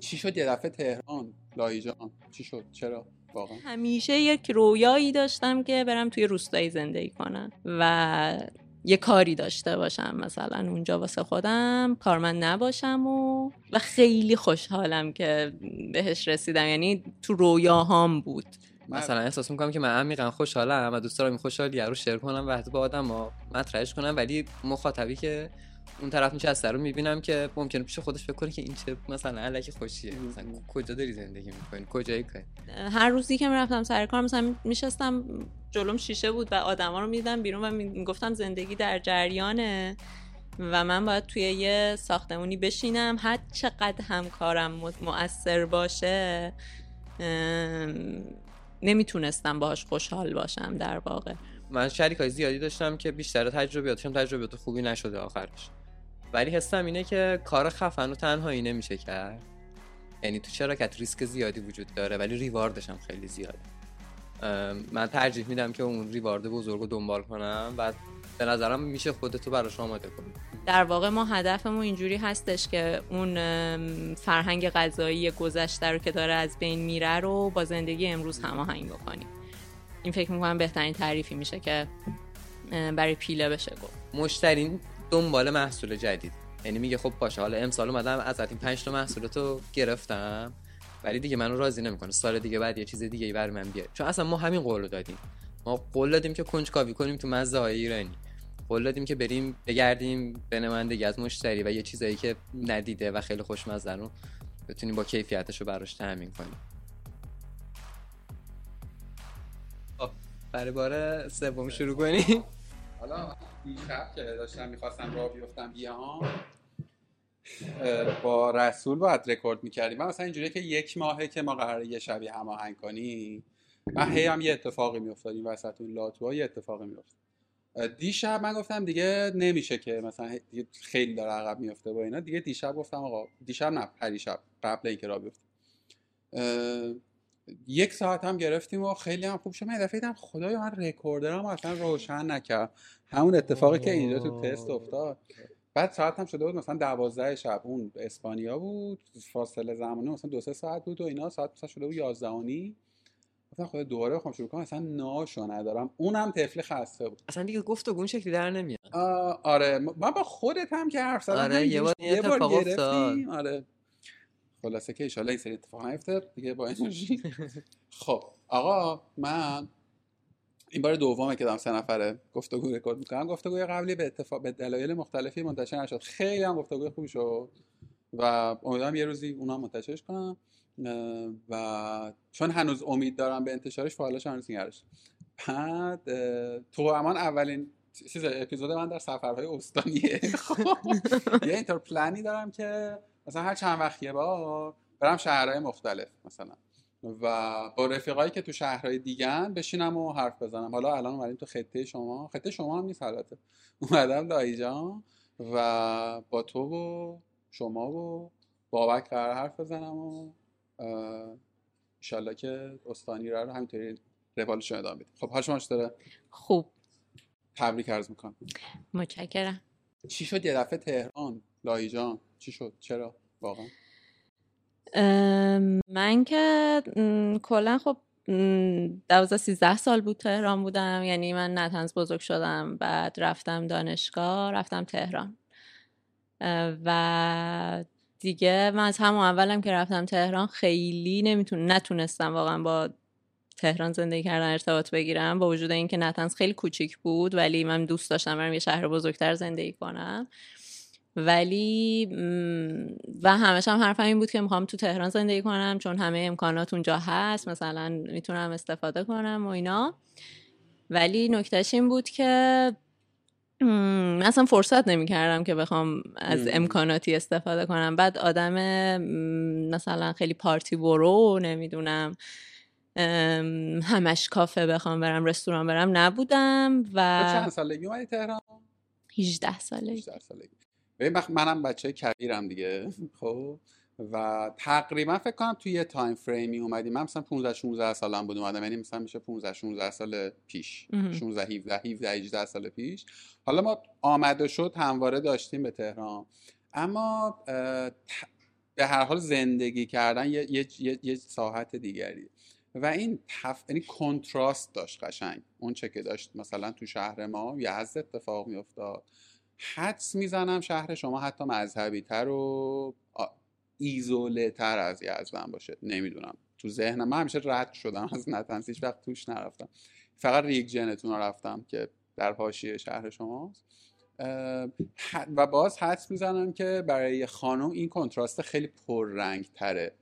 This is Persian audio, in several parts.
چی شد یه دفعه تهران؟ لایجان. چی شد؟ چرا؟ واقعا. همیشه یک رویایی داشتم که برم توی روستایی زندگی کنم و یه کاری داشته باشم. مثلا اونجا واسه خودم کارمند نباشم و و خیلی خوشحالم که بهش رسیدم. یعنی تو رویاهام بود. مثلا احساس می‌کنم که من عمیقا خوشحالم و دوست دارم این خوشحالی رو شیر کنم و حتی با آدم مطرحش کنم ولی مخاطبی که اون طرف نشسته رو می‌بینم که ممکنه پیش خودش فکر کنه که این چه مثلا علکی خوشیه. مثلا کجا داری زندگی می‌کنی؟ کجایی کاری؟ هر روزی که می‌رفتم سر کار مثلا میشستم جلوم شیشه بود و آدما رو می‌دیدم بیرون و می‌گفتم زندگی در جریانه و من باید توی یه ساختمونی بشینم. هر چقدر همکارم مؤثر باشه نمی‌تونستم باهاش خوشحال باشم در واقع. من شریک های زیادی داشتم که بیشتر تجربیاتشم تجربیات خوبی نشده آخرش. ولی حسم اینه که کار خفن و تنهایی نمیشه کرد. یعنی تو شراکت ریسک زیادی وجود داره ولی ریواردش هم خیلی زیاده. من ترجیح میدم که اون ریوارد بزرگ رو دنبال کنم و به نظرم میشه خودتو براش آماده کنی. در واقع ما هدفمون اینجوری هستش که اون فرهنگ غذایی گذشته رو که داره از بین میره رو با زندگی امروز هماهنگ بکنیم. این فکر می‌کنم بهترین تعریفی میشه که برای پیله بشه گفت. مشتری دنبال محصول جدید. یعنی میگه خب باشه حالا امسال اومدم از این 5 تا محصولاتو گرفتم ولی دیگه منو راضی نمی‌کنه. سال دیگه بعد یه چیز دیگه برای من بیاد چون اصلا ما همین قول دادیم. ما قول دادیم که کنجکاوی کنیم تو مزه های ایرانی. قول دادیم که بریم بگردیم به نمایندگی از مشتری و یه چیزایی که ندیده و خیلی خوشمزه رو بتونیم با کیفیتش رو براش تامین کنیم. برای بار سوم شروع کنیم حالا دیشب که داشتم می‌خواستم راه بیفتم بیام. با رسول باید رکورد می‌کردیم. من مثلا اینجوریه که یک ماهه که ما قراره یه شبی هماهنگ کنیم من هی هم یه اتفاقی میافتاد این وسط اون لاتوها یه اتفاقی میافتاد. دیشب من گفتم دیگه نمیشه که مثلا خیلی داره عقب میفته با اینا. دیگه دیشب گفتم آقا دیشب نه پریشب قبل اینکه را بیفته یک ساعت هم گرفتیم و خیلی هم خوب شد. من دفعه دیدم خدایا من رکوردرم اصلا روشن نکرد. همون اتفاقی که اینجا تو تست افتاد. بعد ساعت هم شده بود مثلا دوازده شب. اون اسپانیا بود فاصله زمانی مثلا دو سه ساعت بود و اینا. ساعت مثلا شده بود یازده و گفتم خدا دوباره بخوام شروع کنم. اصلا ناشو ندارم. اونم طفل خسته بود. اصلا دیگه گفت و گون شکلی در نمیاد. آره. من با خودت هم که حرف زدم. آره یه بار یه بار گرفتیم. آره. خلاصه که ان این سری اتفاق نیفته دیگه با انرژی. خب آقا من این بار دومه که دارم سه نفره گفتگو رکورد می‌کنم. گفتگوی قبلی به اتفاق به دلایل مختلفی منتشر نشد. خیلی هم گفتگوی خوبی شد و امیدوارم یه روزی اونا منتشرش کنم. و چون هنوز امید دارم به انتشارش فایلش هنوز نگرش. بعد تو امان اولین چیز اپیزود من در سفرهای استانیه خب یه اینطور پلنی دارم که مثلا هر چند وقت یه بار برم شهرهای مختلف مثلا. و با رفیقایی که تو شهرهای دیگه بشینم و حرف بزنم. حالا الان اومدیم تو خطه شما. خطه شما هم نیست البته. اومدم دایجان و با تو و شما و بابک قرار حرف بزنم و ایشالله که استانی رو همینطوری روالشون ادامه بدیم. خب حال شما داره خوب. تبریک عرض می‌کنم. متشکرم. چی شد؟ یه دفعه تهران. لایجان چی شد؟ چرا؟ واقعا. من که کلا خب دوازده سیزده سال بود تهران بودم. یعنی من نتنز بزرگ شدم بعد رفتم دانشگاه رفتم تهران. و دیگه من از همون اولم که رفتم تهران خیلی نمیتون نتونستم واقعا با تهران زندگی کردن ارتباط بگیرم. با وجود اینکه نتنز خیلی کوچیک بود ولی من دوست داشتم برم یه شهر بزرگتر زندگی کنم. ولی و همش هم حرفم این بود که می‌خوام تو تهران زندگی کنم چون همه امکانات اونجا هست مثلا می‌تونم استفاده کنم و اینا. ولی نکتهش این بود که من اصلا فرصت نمی کردم که بخوام از امکاناتی استفاده کنم. بعد آدم مثلا خیلی پارتی برو نمی‌دونم همش کافه بخوام برم رستوران برم نبودم و چند سالگی اومدی تهران؟ 18 سالگی. 18 سالگی. منم بچه کبیرم دیگه. خب؟ و تقریبا فکر کنم توی یه تایم فریمی اومدیم. من مثلا 15 16 سالم بود اومدم یعنی مثلا میشه 15 16 سال پیش. 16 17 17 18 سال پیش. حالا ما آمده شد همواره داشتیم به تهران. اما به هر حال زندگی کردن یه, یه،, یه،, یه ساحت دیگری. و این تف... یعنی کنتراست داشت قشنگ. اون چه که داشت مثلا تو شهر ما یزد اتفاق میافتاد. حدس می‌زنم شهر شما حتی مذهبی تر و ایزوله تر از یزدن باشه. نمی‌دونم. تو ذهنم. من همیشه رد شدم از نتنس هیچ وقت توش نرفتم. فقط ریگ جنتون رفتم که در حاشیه شهر شماست. و باز حدس می‌زنم که برای خانم این کنتراست خیلی پررنگ تره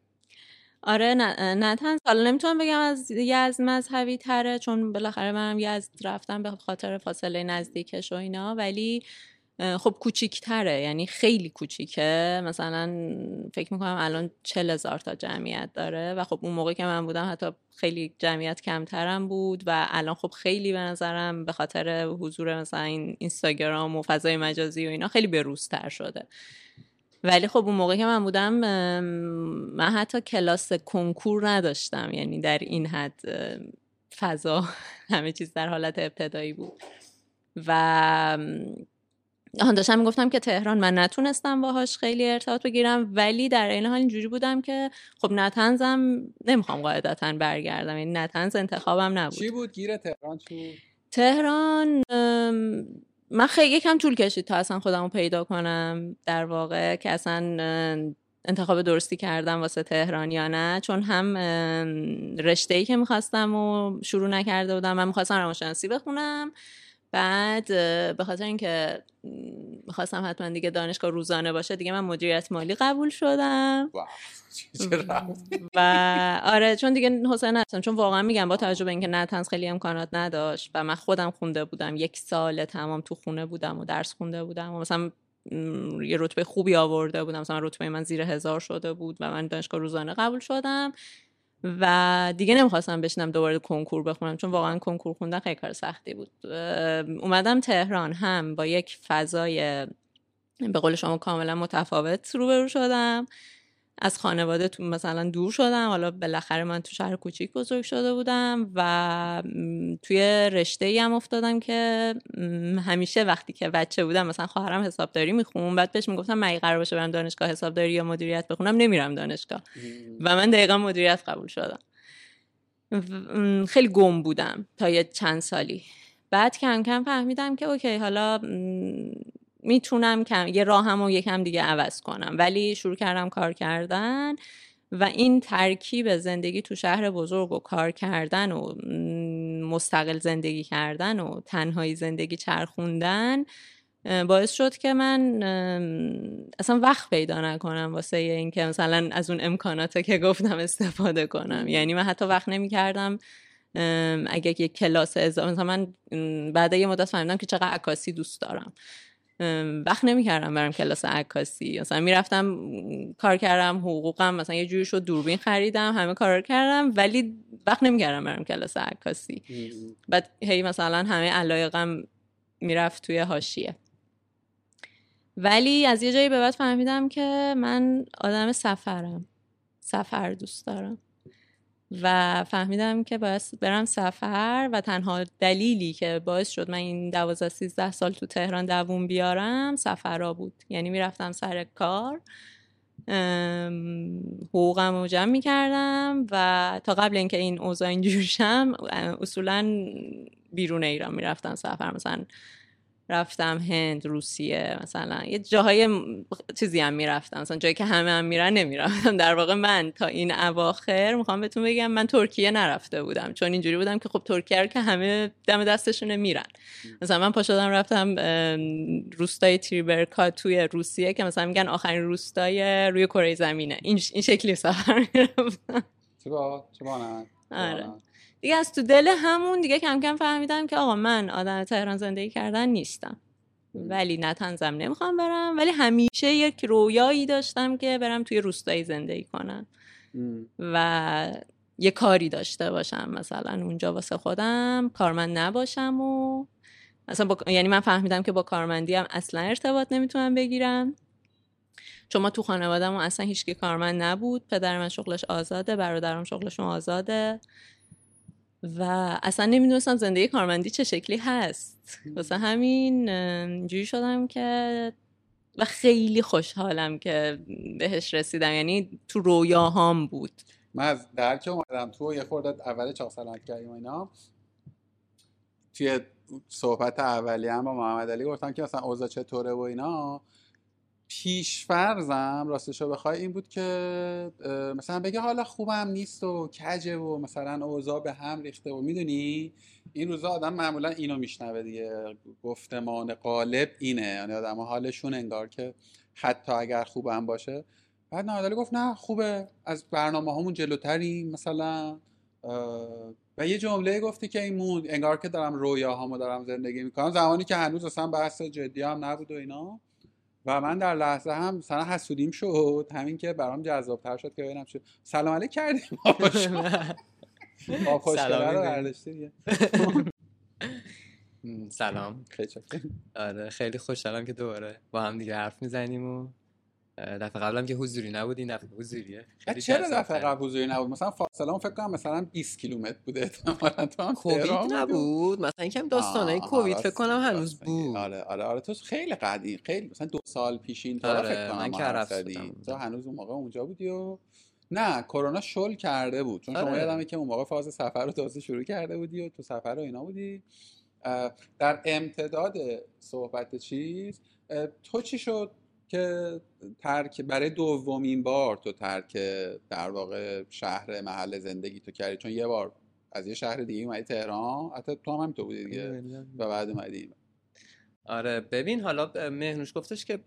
آره نه تنز حالا نمی‌تونم بگم از یزد مذهبی تره چون بالاخره منم یزد رفتم به خاطر فاصله نزدیکش و اینا ولی خب کوچیکتره یعنی خیلی کوچیکه. مثلا فکر می‌کنم الان چل هزار تا جمعیت داره و خب اون موقع که من بودم حتی خیلی جمعیت کمترم بود و الان خب خیلی به نظرم به خاطر حضور مثلا این اینستاگرام و فضای مجازی و اینا خیلی بروزتر شده. ولی خب اون موقع که من بودم من حتی کلاس کنکور نداشتم یعنی در این حد فضا همه چیز در حالت ابتدایی بود. و آن داشتم می‌گفتم که تهران من نتونستم باهاش خیلی ارتباط بگیرم ولی در این حال اینجوری بودم که خب نتنزم نمی‌خوام قاعدتا برگردم یعنی نتنز انتخابم نبود. چی بود؟ گیر تهران تو تهران من خیلی یکم طول کشید تا اصلا خودم رو پیدا کنم در واقع که اصلا انتخاب درستی کردم واسه تهران یا نه چون هم رشته ای که می‌خواستم و شروع نکرده بودم من می‌خواستم روانشناسی بخونم بعد به خاطر اینکه می‌خواستم حتما دیگه دانشگاه روزانه باشه دیگه من مدیریت مالی قبول شدم. و آره چون دیگه حسین هستم چون واقعا میگم با توجه به اینکه نتنز خیلی امکانات نداشت و من خودم خونده بودم. یک سال تمام تو خونه بودم و درس خونده بودم و مثلا یه رتبه خوبی آورده بودم. مثلا رتبه من زیر هزار شده بود و من دانشگاه روزانه قبول شدم. و دیگه نمی‌خواستم بشنم دوباره کنکور بخونم چون واقعا کنکور خوندن خیلی کار سختی بود. اومدم تهران هم با یک فضای به قول شما کاملا متفاوت روبرو شدم. از خانواده تو مثلا دور شدم. حالا بالاخره من تو شهر کوچیک بزرگ شده بودم و توی رشته ای هم افتادم که همیشه وقتی که بچه بودم مثلا خواهرم حسابداری میخون بعد بهش می‌گفتم من قرار باشه برم دانشگاه حسابداری یا مدیریت بخونم نمیرم دانشگاه. و من دقیقا مدیریت قبول شدم. خیلی گم بودم تا یه چند سالی. بعد کم کم فهمیدم که اوکی حالا می‌تونم کم یه راهم و یکم دیگه عوض کنم. ولی شروع کردم کار کردن و این ترکیب زندگی تو شهر بزرگ و کار کردن و مستقل زندگی کردن و تنهایی زندگی چرخوندن باعث شد که من اصلا وقت پیدا نکنم واسه اینکه مثلا از اون امکاناتی که گفتم استفاده کنم. یعنی من حتی وقت نمی کردم اگه یک کلاس اضافه مثلا من بعد یه مدت فهمیدم که چقدر عکاسی دوست دارم. وقت نمی‌کردم برم کلاس عکاسی. مثلا می‌رفتم کار کردم حقوقم مثلا یه جوری شد دوربین خریدم همه کار کردم ولی وقت نمی‌کردم برم کلاس عکاسی. بعد هی مثلا همه علایقم می‌رفت توی حاشیه. ولی از یه جایی به بعد فهمیدم که من آدم سفرم. سفر دوست دارم. و فهمیدم که باید برم سفر و تنها دلیلی که باعث شد من این دوازده سیزده سال تو تهران دووم بیارم سفرها بود. یعنی می‌رفتم سر کار حقوقم رو جمع می‌کردم و تا قبل اینکه این اوضاع اینجور شم اصولا بیرون ایران می‌رفتم سفر. مثلا رفتم هند روسیه مثلا یه جاهای چیزی هم می‌رفتم. مثلا جایی که همه هم میرن نمی‌رفتم. در واقع من تا این اواخر می‌خوام بهتون بگم من ترکیه نرفته بودم. چون اینجوری بودم که خب ترکیه رو که همه دم دستشونه میرن. مثلا من پا شدم رفتم روستای تریبرکا توی روسیه که مثلا میگن آخرین روستای روی کره زمینه. این, این شکلی سفر می‌رفتم. آره. دیگه از تو دل همون دیگه کم کم فهمیدم که آقا من آدم تهران زندگی کردن نیستم. ولی نه تنزم نمی‌خوام برم ولی همیشه یک رویایی داشتم که برم توی روستایی زندگی کنم. و یه کاری داشته باشم مثلا اونجا واسه خودم کارمند نباشم و مثلا با... یعنی من فهمیدم که با کارمندی هم اصلا ارتباط نمی‌تونم بگیرم. چون ما تو خانوادهمون اصلا هیچکی کارمند نبود پدر من شغلش آزاده برادرم شغلشون آزاده. و اصلا نمی‌دونستم زندگی کارمندی چه شکلی هست. واسه همین جوری شدم که و خیلی خوشحالم که بهش رسیدم. یعنی تو رویاهام بود. من از درک اومدم تو یه خورده اول چاق سلامت کردیم اینا توی صحبت اولی هم با محمد علی گفتم که مثلا اوضاع چطوره و اینا. پیش فرضم راستشو بخوای این بود که مثلا بگه حالا خوبم نیست و کجه و مثلا اوضاع به هم ریخته و می‌دونی؟ این روزا آدم معمولا اینو میشنوه دیگه. گفتمان غالب اینه. یعنی آدم حالشون انگار که حتی اگر خوبم باشه. بعد علی گفت نه خوبه. از برنامه همون جلوتریم مثلا. و یه جمله گفتی که این موند انگار که دارم رویاهامو دارم زندگی می‌کنم. زمانی که هنوز اصلا بحث جدی هم نبود و اینا. و من در لحظه هم مثلا حسودیم شد همین که برام جذابتر شد که ببینم شد سلام علیک کردیم با رو. برداشتی سلام خیلی. آره خیلی خوشحالم که دوباره با هم دیگه حرف می‌زنیم و دفعه قبلم که حضوری نبود این دفعه حضوریه. چرا. دفعه قبل حضوری نبود؟ مثلا فاصله اون فکر کنم مثلا 20 کیلومتر بوده احتمالاً. تو هم کووید نبود؟ مثلا یکم داستانای آه، کووید فکر کنم هنوز. بود. آره آره آره. تو خیلی قدیم خیلی مثلا دو سال پیشین تو آره، فکر کنم من. بودم. تو هنوز اون موقع اونجا بودی و نه کرونا شل کرده بود. چون شما آره. یادمه که اون موقع فاز سفر رو تازه شروع کرده بودی و تو سفر و اینا بودی. در امتداد صحبت چیز تو چی شد؟ که ترک برای دومین بار تو ترک در واقع شهر محل زندگی تو کردی. چون یه بار از یه شهر دیگه اومدی تهران. حتی تو هم همینطور بودی دیگه. و بعد اومدی. آره ببین حالا مهنوش گفتش که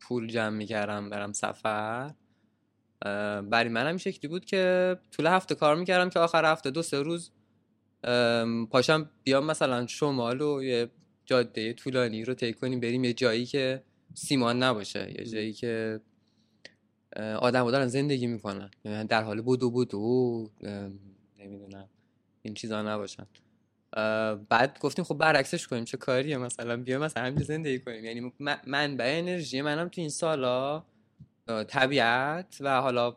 پول جمع می‌کردم برم سفر. برای من هم این شکلی بود که طول هفته کار می‌کردم که آخر هفته دو سه روز پاشم بیام مثلا شمال و یه جاده طولانی رو طی کنیم بریم یه جایی که سیمان نباشه. یه جایی که آدم دارن زندگی می‌کنن. یعنی در حال بودو بودو نمی‌دونم این چیزا نباشن. بعد گفتیم خب برعکسش کنیم. چه کاریه مثلا؟ بیا مثلا همینجا زندگی کنیم. یعنی من- منبع انرژی منم تو این سالا طبیعت و حالا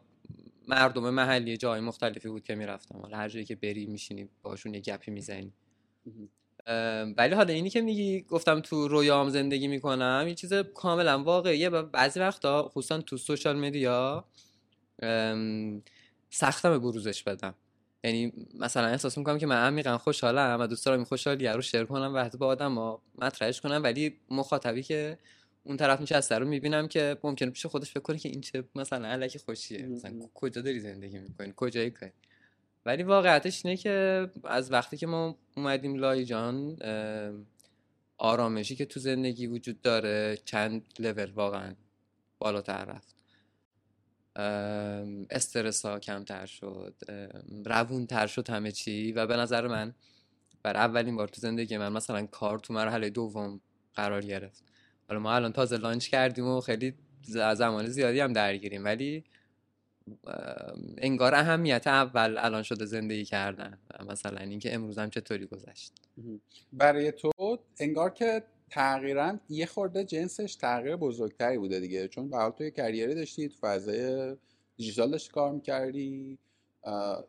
مردم محلی جای مختلفی بود که می‌رفتم. حالا هر جایی که بری میشینی باشون یه گپی می‌زنی. ولی حالا اینی که میگی گفتم تو رویام زندگی می‌کنم یه چیز کاملا واقعیه بعضی وقتا خصوصا تو سوشال مدیا سختم بروزش بدم. یعنی مثلا احساس می‌کنم که من عمیقا خوشحالم و دوست دارم این خوشحالیه رو شیر کنم و حتی با آدم مطرحش کنم ولی مخاطبی که اون طرف نشسته رو می‌بینم که ممکنه پیش خودش فکر کنه که این چه مثلا علکی خوشیه. مثلا. کجا داری زندگی می‌کنی؟ کجایی کاری؟ ولی واقعیتش اینه که از وقتی که ما اومدیم لایجان ام، آرامشی که تو زندگی وجود داره چند لول واقعا بالاتر رفت. استرس ها کمتر شد روونتر شد همه چی و به نظر من بر اولین بار تو زندگی من مثلا کار تو مرحله دوم قرار گرفت. حالا ما الان تازه launch کردیم و خیلی زمان زیادی هم درگیریم ولی انگار اهمیت اول الان شده زندگی کردن مثلا اینکه امروز هم چطوری گذشت. برای تو انگار که تغییرا یه خورده جنسش تغییر بزرگتری بوده دیگه. چون به حال تو یه career ی داشتی تو فضای دیجیتال داشتی کار می‌کردی.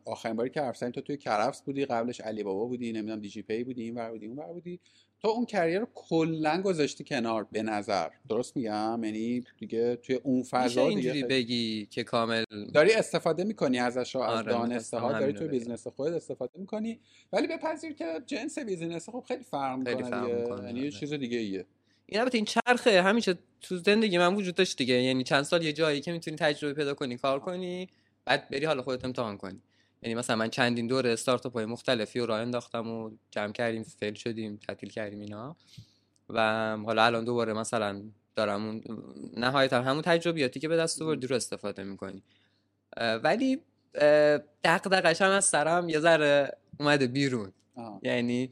آخرین باری که حرف تو توی کرفس بودی قبلش علی بابا بودی نمی‌دونم دیجی پی بودی این ور بودی اون بودی. تو اون career رو کلا گذاشتی کنار به نظر. درست میگم؟ یعنی دیگه توی اون میشه فضا دیگه اینجوری بگی که کامل داری استفاده می‌کنی ازش رو از آره، دانسته ها داری توی بگم. business خودت استفاده می‌کنی. ولی بپذیر که جنس business خب خیلی فرق می‌کنه، یعنی یه آره. چیز دیگه ایه. این البته این چرخه همیشه تو زندگی من وجود داشت دیگه. یعنی چند سال یه جایی که می‌تونی تجربه پیدا کنی کار کنی بعد بری حالا خودت امتحان کنی. یعنی مثلا من چندین دور استارتاپ های مختلفی رو راه انداختم و جمع کردیم fail شدیم تعطیل کردیم اینا و حالا الان دوباره مثلا دارم اون نهایتا همون تجربیاتی که به دست آوردی رو استفاده می‌کنی ولی دغدغش هم از سرم یه ذره اومده بیرون آها. یعنی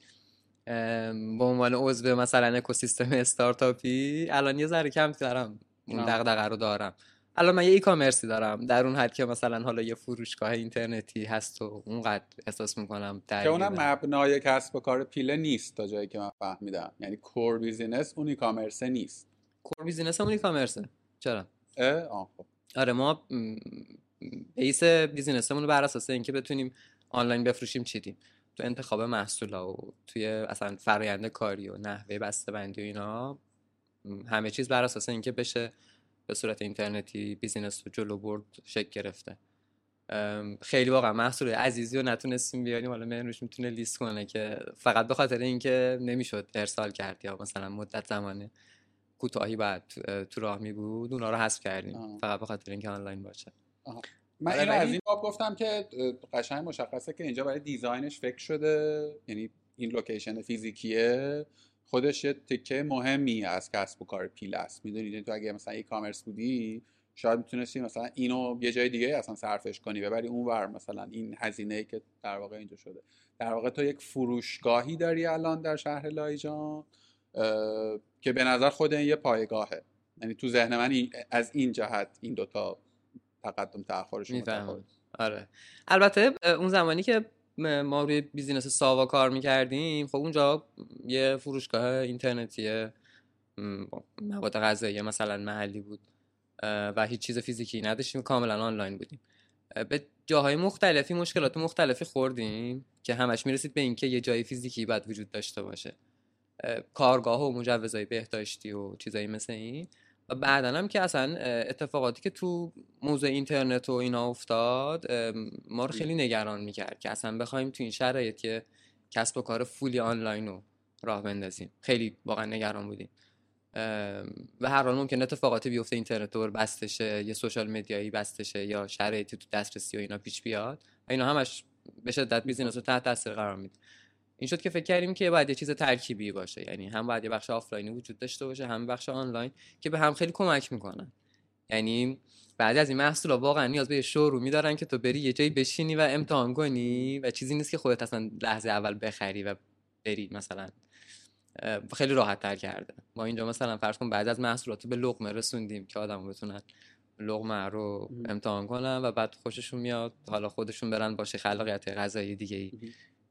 به عنوان عضو مثلا اکوسیستم استارتاپی الان یه ذره کم دارم اون آه. دغدغه رو دارم الان من یه ای کامرسی دارم. در اون حد که مثلا حالا یه فروشگاه اینترنتی هست و اونقدر احساس می‌کنم که اونم مبنای کسب و کار پیله نیست تا جایی که من فهمیدم. یعنی core business اون commerce ه نیست. core business همون e-commerce ه چرا؟ اه آه خب. آره ما base business مون رو بر اساس اینکه بتونیم آنلاین بفروشیم چیدیم؟ تو انتخاب محصولا و توی اصلا فرآیند کاری و نحوه بسته بندی و اینا همه چیز بر اساس اینکه بشه به صورت اینترنتی business رو جلو برد شکل گرفته. خیلی واقعا محصول عزیزی رو نتونستیم بیاریم. حالا مهرنوش می‌تونه لیست کنه که فقط به خاطر اینکه نمی‌شد ارسال کرد یا مثلا مدت زمانه کوتاهی باید تو راه می بود اونا رو حذف کردیم. فقط به خاطر اینکه آنلاین باشه. من اینو از این باب گفتم که قشنگ مشخصه که اینجا برای design ش فکر شده یعنی این location فیزیکیه. خودش یه تکه مهمی از کسب و کار پیله است. می‌دونید یعنی تو اگه مثلا e-commerce بودی شاید می‌تونستی مثلا اینو یه جای دیگه اصلا صرفش کنی ببری اون ور مثلا این هزینه ای که در واقع اینجا شده. در واقع تو یک فروشگاهی داری الان در شهر لایجان که به نظر خود این یه پایگاهه. یعنی تو ذهن من از این جهت این دوتا تقدم تاخرش آره. البته اون زمانی که ما روی بیزینس ساوا کار می‌کردیم. خب اونجا یه فروشگاه اینترنتی مواد غذایی مثلا محلی بود. و هیچ چیز فیزیکی نداشتیم. کاملا آنلاین بودیم. به جاهای مختلفی مشکلات مختلفی خوردیم که همش می‌رسید به اینکه یه جای فیزیکی باید وجود داشته باشه. کارگاه و مجوزهای بهداشتی و چیزایی مثل این. بعدا هم که اصلا اتفاقاتی که تو موضوع اینترنت و اینا افتاد ما رو خیلی نگران می‌کرد که اصلا بخوایم تو این شرایط که کسب و کار فولی آنلاین رو راه بندازیم. خیلی واقعا نگران بودیم. به هر حال ممکن اتفاقاتی بیفته اینترنت دور بستشه یه social media یی بسته شه یا شرایطی تو دسترسی و اینا پیش بیاد. و اینا همش به شدت business رو تحت تاثیر قرار میده. این شد که فکر کردیم که باید یه چیز ترکیبی باشه. یعنی هم باید یه بخش آفلاینی وجود داشته باشه هم بخش آنلاین که به هم خیلی کمک می‌کنن. یعنی بعضی از این محصولا واقعا نیاز به یه showroom ی دارن که تو بری یه جایی بشینی و امتحان کنی و چیزی نیست که خودت اصلا لحظه اول بخری و بری مثلا خیلی راحت تر کرده. ما اینجا مثلا فرض کن بعضی از محصولات به لقمه رسوندیم که آدم بتونن لقمه رو امتحان کنن و بعد خوششون میاد. حالا خودشون برن باشه خلاقیت غذایی دیگه ای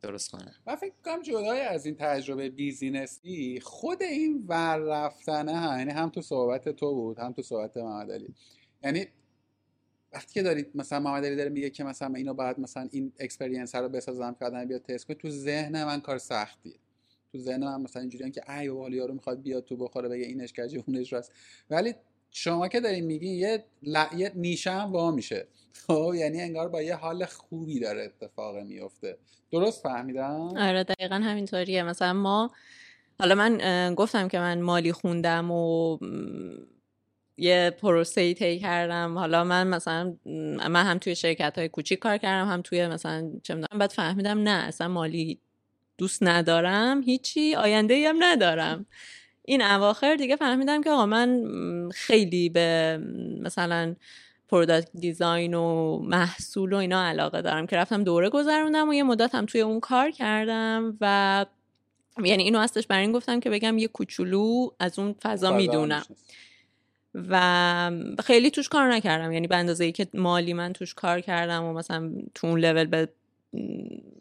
درست کنن من فکر کنم جدای از این تجربه business ی خود این ور رفتنه ها یعنی هم تو صحبت تو بود هم تو صحبت محمد علی. یعنی وقتی که دارید مثلا محمد علی داره میگه که مثلا اینو بعد مثلا این experience رو بسازم که آدم بیاد تست کنه تو ذهن من کار سختیه. تو ذهن من مثلا اینجوریه که ای بابا یارو می‌خواد بیاد تو بخوره بگه اینش کجی اونش راست. ولی شما که دارین میگین یه ل... یه نیشه هم وا میشه. خب یعنی انگار با یه حال خوبی داره اتفاق میفته. درست فهمیدم؟ آره دقیقا همینطوریه. مثلا ما حالا من گفتم که من مالی خوندم و یه پروسه ای طی کردم. حالا من مثلا من هم توی شرکت های کوچیک کار کردم هم توی مثلا چه می‌دونم بعد فهمیدم نه اصلا مالی دوست ندارم. هیچی آینده ای هم ندارم. این اواخر دیگه فهمیدم که آقا من خیلی به مثلا product design و محصول و اینا علاقه دارم که رفتم دوره گذروندم و یه مدت هم توی اون کار کردم و یعنی اینو هستش برای این گفتم که بگم یه کوچولو از اون فضا می‌دونم. و خیلی توش کار نکردم. یعنی به اندازه ای که مالی من توش کار کردم و مثلا تو اون لول به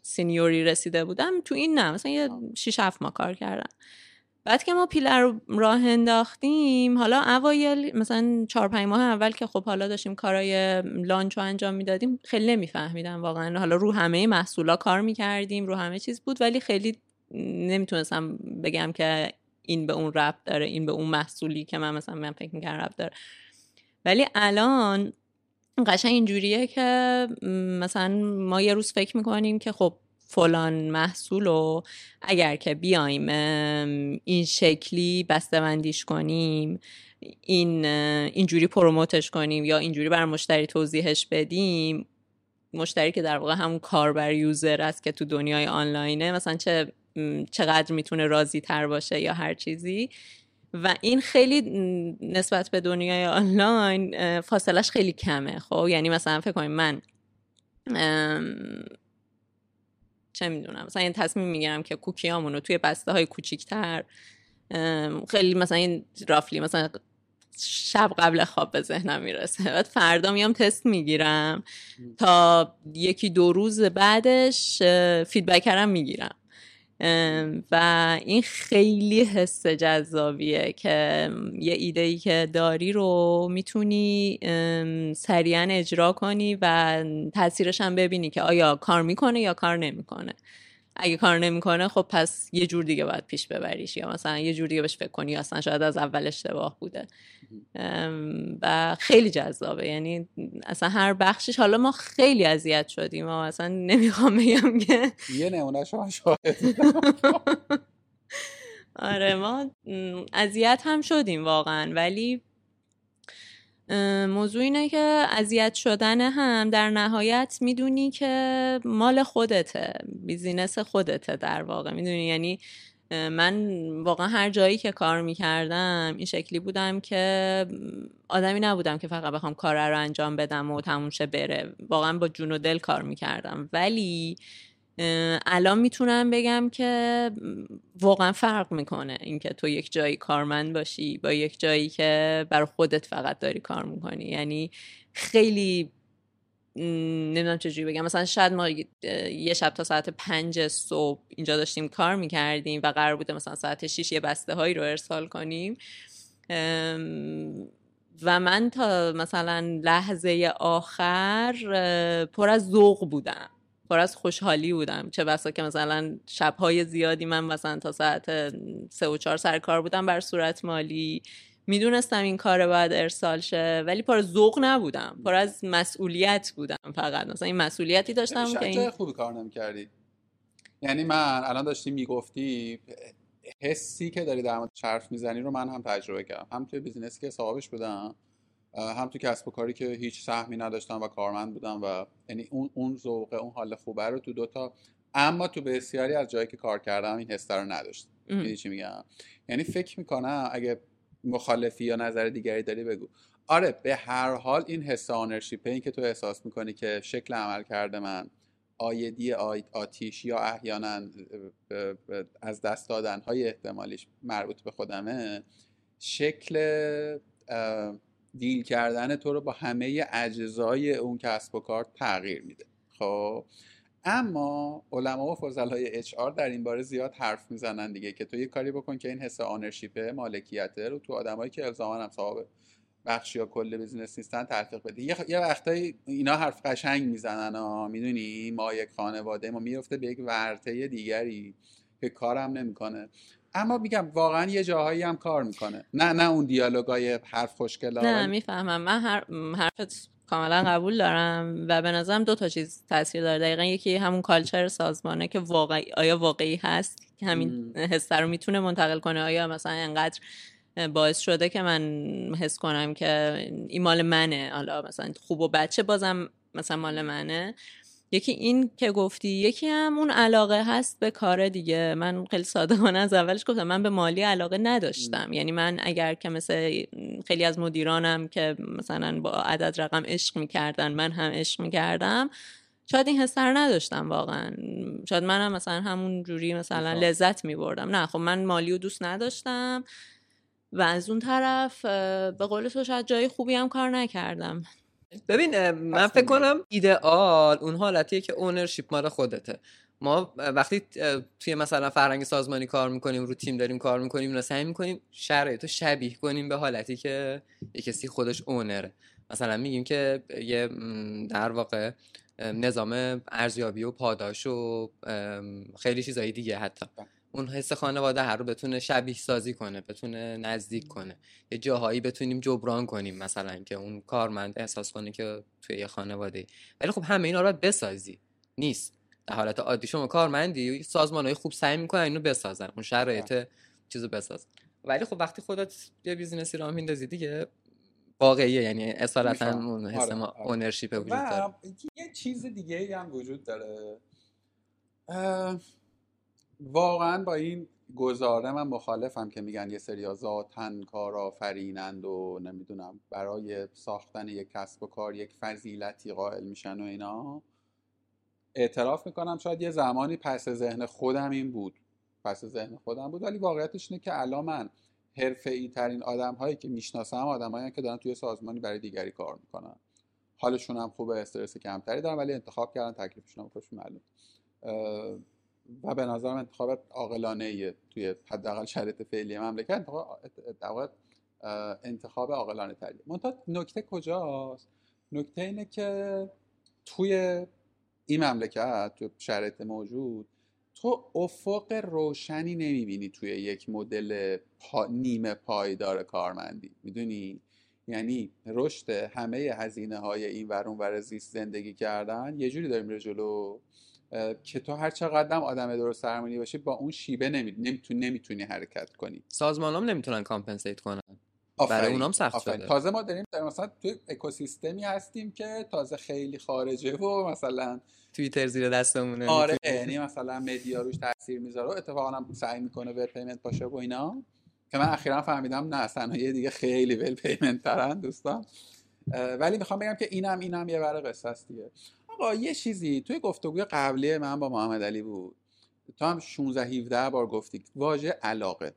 سینیوری رسیده بودم تو این نه مثلا یه 6 7 ماه کار کردم. بعد که ما پیلر رو راه انداختیم حالا اوایل مثلا چهار پنج ماه اول که خب حالا داشتیم کارای لانچ رو انجام می‌دادیم خیلی نمیفهمیدم واقعا. حالا رو همه محصولا کار می‌کردیم رو همه چیز بود ولی خیلی نمی‌تونستم بگم که این به اون ربط داره این به اون محصولی که من مثلا من فکر می‌کردم ربط داره. ولی الان قشنگ اینجوریه که مثلا ما یه روز فکر می‌کنیم که خب فلان محصول رو اگر که بیایم این شکلی بسته‌بندیش کنیم این اینجوری پروموتش کنیم یا اینجوری بر مشتری توضیحش بدیم مشتری که در واقع همون کاربر یوزر است که تو دنیای آنلاینه مثلا چه چقدر می‌تونه راضی تر باشه یا هر چیزی. و این خیلی نسبت به دنیای آنلاین فاصلش خیلی کمه خب؟ یعنی مثلا فکر کنیم من چه می‌دونم مثلا این تصمیم می‌گیرم که کوکیامون رو توی بسته های کوچیکتر خیلی مثلا این رافلی مثلا شب قبل خواب به ذهنم می‌رسه. بعد فردا میام تست می‌گیرم. تا یکی دو روز بعدش فیدبکرم می‌گیرم. و این خیلی حس جذابیه که یه ایده ای که داری رو می‌تونی سریعا اجرا کنی و تاثیرش هم ببینی که آیا کار می‌کنه یا کار نمی‌کنه. اگه کار نمی‌کنه خب پس یه جور دیگه باید پیش ببریش. یا مثلا یه جور دیگه بهش فکر کنی اصلا شاید از اول اشتباه بوده. و خیلی جذابه. یعنی اصلا هر بخشش حالا ما خیلی اذیت شدیم. و اصلا نمی‌خوام بگم که یه نمونه شما شاهد آره ما اذیت هم شدیم واقعا. ولی موضوع اینه که اذیت شدن هم در نهایت می‌دونی که مال خودته بیزینس خودته در واقع. می‌دونی؟ یعنی من واقعا هر جایی که کار می‌کردم این شکلی بودم که آدمی نبودم که فقط بخوام کار رو انجام بدم و تموشه بره. واقعا با جون و دل کار می‌کردم. ولی الان می‌تونم بگم که واقعا فرق می‌کنه اینکه تو یک جایی کارمند باشی با یک جایی که بر خودت فقط داری کار می‌کنی. یعنی خیلی نمی‌دونم چجوری بگم. مثلا شاید ما یه شب تا ساعت پنج صبح اینجا داشتیم کار می‌کردیم و قرار بوده مثلا ساعت شیش یه بسته هایی رو ارسال کنیم. و من تا مثلا لحظه آخر پر از ذوق بودم. پر از خوشحالی بودم. چه بسا که مثلا شبهای زیادی من مثلا تا ساعت سه و چهار سر کار بودم بر صورت مالی. می‌دونستم این کار باید ارسال شه ولی پر ذوق نبودم. پر از مسئولیت بودم فقط. مثلا این مسئولیتی داشتم که این خوبی کار نمی‌کردی. یعنی من الان داشتی می‌گفتی حسی که داری در مورد چرف می‌زنی رو من هم تجربه کردم. هم توی بیزینسی که صاحبش بودم هم تو کسب و کاری که هیچ سهمی نداشتم و کارمند بودم و یعنی اون اون ذوق اون حال خوبه رو تو دوتا اما تو بسیاری از جایی که کار کردم این حس رو نداشتم. یعنی چی میگم؟ یعنی فکر می‌کنم اگه مخالفی یا نظر دیگری داری بگو. آره به هر حال این حس آنرشیپ این که تو احساس می‌کنی که شکل عمل کرده من آیدی آتیش یا احیانا از دست دادن های احتمالیش مربوط به خودمه شکل deal کردن تو رو با همه اجزای اون کسب و کار تغییر میده. خب؟ اما علما و فضلای HR در این باره زیاد حرف می‌زنن دیگه که تو یه کاری بکن که این حس ownership مالکیته رو تو آدمایی که الزاما هم صاحب بخش یا کل business نیستن تحقق بده یه, یه وقتایی اینا حرف قشنگ می‌زنن ها می‌دونی؟ ما یک خانواده ما میفته به یک ورته دیگری که کارم نمی‌کنه. اما میگم واقعا یه جاهایی هم کار می‌کنه. نه نه اون دیالوگای حرف خوشگلا نه می‌فهمم. من هر... حرفت کاملا قبول دارم و به نظرم دو تا چیز تاثیر داره. دقیقا یکی همون کالچر سازمانه که واقعی آیا واقعی هست؟ که همین حس رو می‌تونه منتقل کنه. آیا مثلا انقدر باعث شده که من حس کنم که این مال منه؟ حالا مثلا خوب و بچه بازم مثلا مال منه؟ یکی این که گفتی یکی هم اون علاقه هست به کار دیگه. من خیلی صادقانه از اولش گفتم من به مالی علاقه نداشتم. یعنی من اگر که مثل خیلی از مدیرانم که مثلا با عدد رقم عشق می‌کردن من هم عشق می‌کردم شاید این حس رو نداشتم واقعا. شاید منم مثلا همون جوری مثلا لذت میبردم. نه خب من مالی و دوست نداشتم و از اون طرف به قول تو شاید جای خوبی هم کار نکردم. ببین من فکر کنم ایدئال اون حالتیه که اونرشیپ مال خودته. ما وقتی توی مثلا فرهنگ سازمانی کار می‌کنیم رو تیم داریم کار می‌کنیم اینا سعی می‌کنیم شرایط رو شبیه کنیم به حالتی که یه کسی خودش اونره مثلا میگیم که یه در واقع نظام ارزیابی و پاداش و خیلی چیزایی دیگه حتی. بله. اون حس خانواده هر رو بتونه شبیه سازی کنه بتونه نزدیک کنه. یه جاهایی بتونیم جبران کنیم مثلا که اون کارمند احساس کنه که توی یه خانواده ولی خب همه اینا رو بسازی. نیست. در حالت عادی شما کارمندی سازمان های خوب سعی می‌کنن اینو بسازن. اون شرایط چیزو بسازن ولی خب وقتی خودت یه بیزینسی راه میندازی دیگه واقعیه. یعنی اصالتا اون حس آره، آره. اونرشیپ وجود داره. یه چیز دیگه هم وجود داره. واقعا با این گزاره من مخالفم که میگن یه سری ذاتن کارآفرینند و نمی‌دونم برای ساختن یک کسب و کار یک فضیلتی قائل میشن و اینا. اعتراف می‌کنم شاید یه زمانی پس ذهن خودم این بود پس ذهن خودم بود ولی واقعیتش اینه که الان من حرفه ای ترین آدم هایی که می‌شناسم آدم هایی که دارن توی سازمانی برای دیگری کار می‌کنن. حالشون هم خوبه استرس کمتری دارن ولی انتخاب کردن تکلیفشون هم خوش معلوم و به نظرم انتخاب عاقلانه توی حداقل شرایط فعلی مملکت انتخاب انتخاب عاقلانه تریه منتها نکته کجاست؟ نکته اینه که توی این مملکت تو شرایط موجود تو افق روشنی نمی‌بینی توی یک مدل پا... نیمه پایدار کارمندی. می‌دونی؟ یعنی رشد همه هزینه های این ور ور زیست زندگی کردن یه جوری داریم جلو. که تو هر چقدر آدم درست سازمانی باشی با اون شیبه نمی‌تونی نمی‌تونی حرکت کنی. سازمان هم نمی‌تونن compensate کنن. آفرین. برای اونام سخت شده. تازه ما داریم در مثلا توی اکوسیستمی هستیم که تازه خیلی خارجه و مثلا توییتر زیر دستمونه. آره یعنی مثلا media روش تاثیر می‌ذاره و اتفاقا هم سعی می‌کنه well payment باشه و اینا. که من اخیرا فهمیدم نه صنایع دیگه خیلی well payment ترن دوستان. ولی می‌خوام بگم که اینم اینم یه ور قصه است دیگه. آقا یه چیزی توی گفتگوی قبلی من با محمد علی بود. تو هم 16 17 بار گفتی واژه علاقه.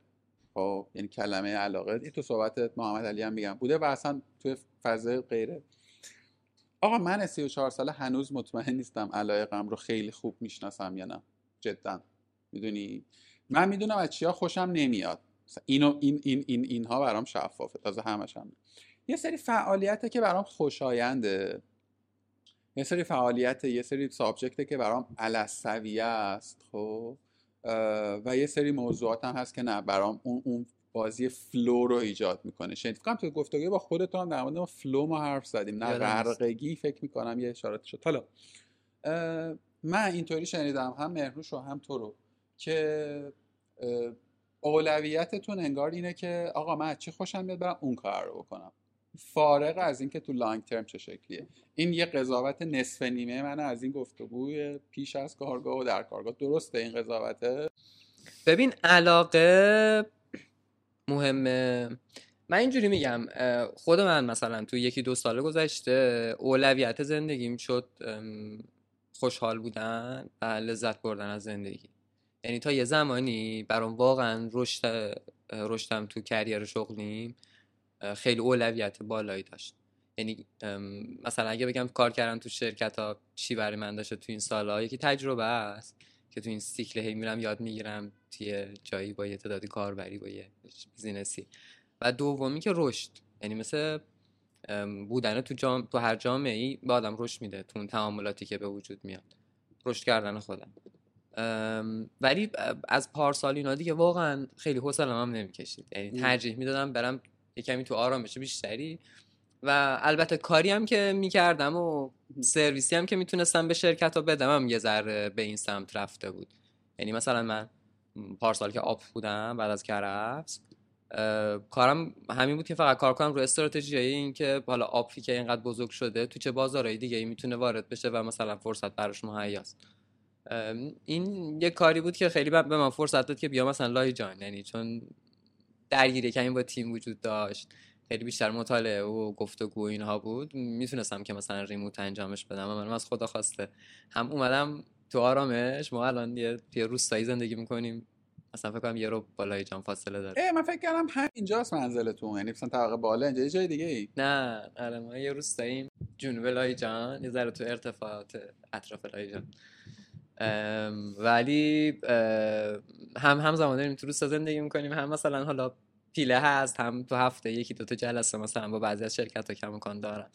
خب یعنی کلمه علاقه. این تو صحبت محمد علی هم میگم. بوده و اصلا توی فضای غیره. آقا من 34 ساله هنوز مطمئن نیستم علایقم رو خیلی خوب می‌شناسم یا نه. جدا. می‌دونی؟ من می‌دونم از چیا خوشم نمیاد. اینو این این این اینها برام شفافه. تازه همش هم. یه سری فعالیته که برام خوشاینده. یه سری فعالیت یه سری subject ه که برام علی‌السویه است خب؟ و یه سری موضوعات هم هست که نه برام اون اون بازی flow رو ایجاد می‌کنه. شنید فکرم تو گفتگوی با خودت هم در مورد flow ما حرف زدیم. نه غرقگی فکر می‌کنم یه اشارات شد. حالا من اینطوری شنیدم هم مهرنوش و هم تو رو که اولویتتون انگار اینه که آقا من چی خوشم میاد برم اون کار رو بکنم. فارغ از اینکه تو لانگ ترم چه شکلیه. این یه قضاوت نصف نیمه من از این گفتگوی پیش از کارگاه و در کارگاه. درسته این قضاوته؟ ببین علاقه مهمه. من اینجوری میگم خود من مثلا تو یکی دو سال گذشته اولویت زندگیم شد خوشحال بودن و لذت بردن از زندگی. یعنی تا یه زمانی برام واقعا رشد رشدم تو کریر شغلیم. خیلی اولویت بالایی داشت. یعنی مثلا اگه بگم کار کردن تو شرکت ها چی برای من داشته تو این سالها؟ یکی تجربه است که تو این سیکل هی میرم یاد می‌گیرم توی جایی با یه تعدادی کاربری با یه بیزینسی. و دومی که رشد. یعنی مثل بودن تو, جام... تو هر جامعه ای به آدم رشد میده تو اون تعاملاتی که به وجود میاد. رشد کردن خودم. ولی از پارسال اینا دیگه واقعا خیلی حوصله‌ام هم نمی‌کشید. یعنی ترجیح می‌دادم برم یه کمی تو آرامش بیشتری و البته کاری هم که می‌کردم و سرویسی هم که می‌تونستم به شرکت ها بدم هم یه ذره به این سمت رفته بود. یعنی مثلا من پارسال که آپ بودم بعد از کرفس کارم همین بود که فقط کار کنم رو استراتژی این که حالا آپی که اینقدر بزرگ شده تو چه بازارهای دیگه ای می‌تونه وارد بشه و مثلا فرصت براش مهیاست. این یه کاری بود که خیلی به من فرصت داد که بیا مثلا لای جان. یعنی چون درگیری کمی با تیم وجود داشت. خیلی بیشتر مطالعه و گفتگو اینها بود. می‌تونستم که مثلا ریموت انجامش بدم و منم از خدا خواسته. هم اومدم تو آرامش ما الان یه, یه روستایی زندگی می‌کنیم. اصلا فکر کنم یه رو بالای جان فاصله داره. من فکر کردم همینجاست منزلتون. یعنی مثلا طبقه بالا اینجا جای دیگه ای؟ نه آره ما یه روستاییم. جنوب لای جان یه ذره تو ارتفاعات اطراف لای جان. ولی هم هم زمان داریم تو روستا زندگی می‌کنیم هم مثلا حالا پیله هست هم تو هفته یکی دو تا جلسه مثلا با بعضی از شرکت ها کمکان دارن.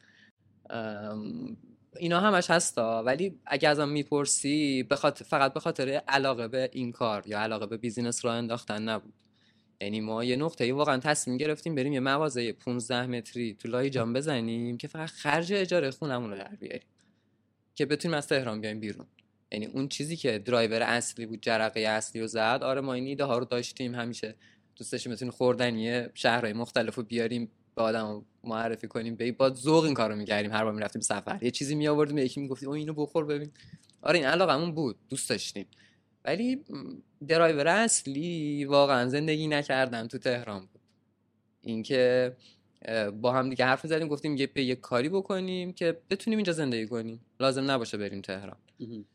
اینا همش هستا ولی اگه ازم می‌پرسی بخاطر فقط به خاطر علاقه به این کار یا علاقه به بیزینس را انداختن نبود. یعنی ما یه نقطه واقعا تصمیم گرفتیم بریم یه مغازه 15 متری تو لای جان بزنیم که فقط خرج اجاره خونمون رو در بیاریم که بتونیم از تهران بیایم بیرون. یعنی اون چیزی که درایور اصلی بود جرقه اصلی رو زد آره ما این ایده ها رو داشتیم. همیشه دوست داشتیم بتونیم خوردنی شهرهای مختلف رو بیاریم به آدم معرفی کنیم. به با ذوق این کارو می‌کردیم. هر بار می‌رفتیم سفر. یه چیزی می آوردیم یکی می‌گفتیم او اینو بخور ببین. آره این علاقمون بود. دوست داشتیم. ولی درایور اصلی واقعا زندگی نکردن تو تهران بود. اینکه با هم دیگه حرف زدیم گفتیم یه یه کاری بکنیم که بتونیم اینجا زندگی کنیم. لازم نباشه بریم تهران.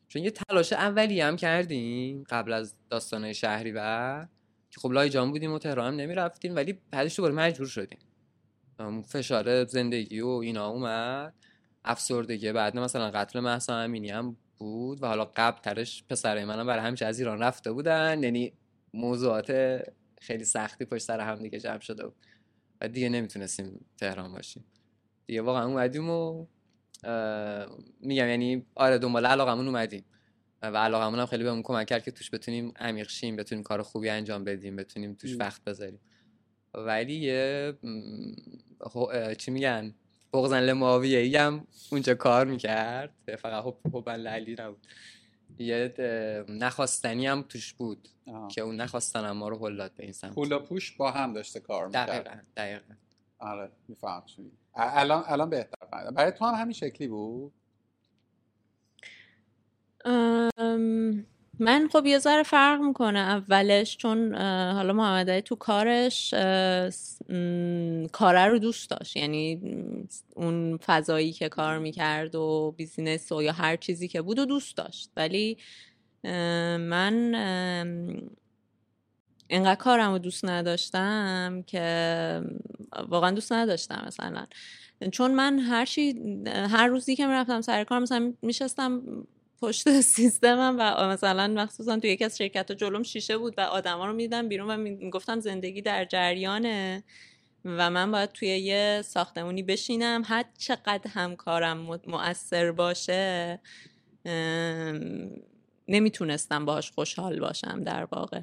چون یه تلاش اولی هم کردیم قبل از داستانه شهری و که خب لای جان بودیم و تهران هم نمی رفتیم ولی بعدش دوباره مجبور شدیم. فشار زندگی و اینا اومد. افسردگی بعد مثلا قتل محسا امینی هم بود و حالا قبل ترش پسرای منم برای همیشه از ایران رفته بودن یعنی موضوعات خیلی سختی پشت سر هم دیگه جمع شده بود. دیگه نمی‌تونستیم تهران باشیم. دیگه واقعا اومدیم و میگم یعنی آره دنبال علاقمون اومدیم. و علاقمون هم خیلی بهمون کمک کرد که توش بتونیم عمیق شیم بتونیم کار خوبی انجام بدیم بتونیم توش. وقت بذاریم. ولی یه چی میگن؟ بغزن لماویه ای هم اونجا کار می‌کرد. فقط خب حبن لعلی نبود. یه نخواستنی هم توش بود آها. که اون نخواستن ما رو هل داد به این سمت. پول و پوش با هم داشته کار می‌کرد. دقیقا دقیقا. آره میفهم الان الان بهتر فهمیدم. برای تو هم همین شکلی بود؟ ام، من خب یه ذره فرق می‌کنه اولش چون حالا محمد علی تو کارش کاره رو دوست داشت. یعنی اون فضایی که کار می‌کرد و بیزینس و یا هر چیزی که بود و دوست داشت. ولی من انقدر کارم رو دوست نداشتم که واقعا دوست نداشتم مثلا. چون من هر چی هر روزی که می‌رفتم سر کار مثلا میشستم پشت سیستمم و مثلا مخصوصا تو یکی از شرکت جلوم شیشه بود و آدما رو میدم بیرون و می‌گفتن زندگی در جریانه و من باید توی یه ساختمونی بشینم. هر چقدر هم کارم مؤثر باشه نمی‌تونستم باهاش خوشحال باشم در واقع.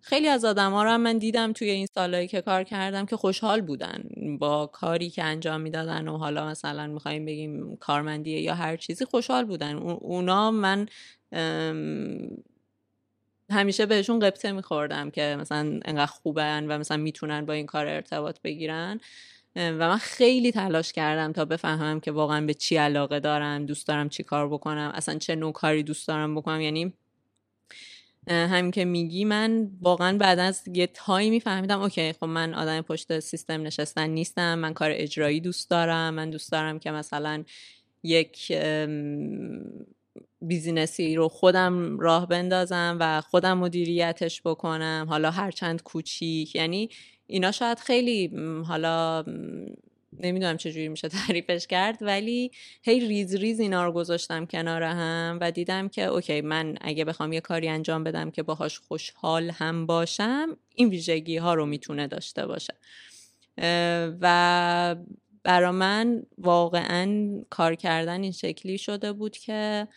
خیلی از آدم ها رو هم من دیدم توی این سالهایی که کار کردم که خوشحال بودن با کاری که انجام می‌دادن و حالا مثلا می‌خوایم بگیم کارمندیه یا هر چیزی خوشحال بودن. اون- اونا من همیشه بهشون قبطه میخوردم که مثلا انقدر خوبن و مثلا می‌تونن با این کار ارتباط بگیرن. و من خیلی تلاش کردم تا بفهمم که واقعا به چی علاقه دارم دوست دارم چی کار بکنم اصلا چه نوع کاری دوست دارم بکنم. یعنی همین که میگی من واقعا بعد از یه time ی فهمیدم OK خب من آدم پشت سیستم نشستن نیستم من کار اجرایی دوست دارم من دوست دارم که مثلا یک business ی رو خودم راه بندازم و خودم مدیریتش بکنم حالا هرچند کوچیک. یعنی اینا شاید خیلی حالا نمی‌دونم چجوری میشه تعریفش کرد ولی هی ریز ریز اینا رو گذاشتم کنار هم و دیدم که OK من اگه بخوام یه کاری انجام بدم که باهاش خوشحال هم باشم این ویژگی ها رو می‌تونه داشته باشه. و برا من واقعا کار کردن این شکلی شده بود که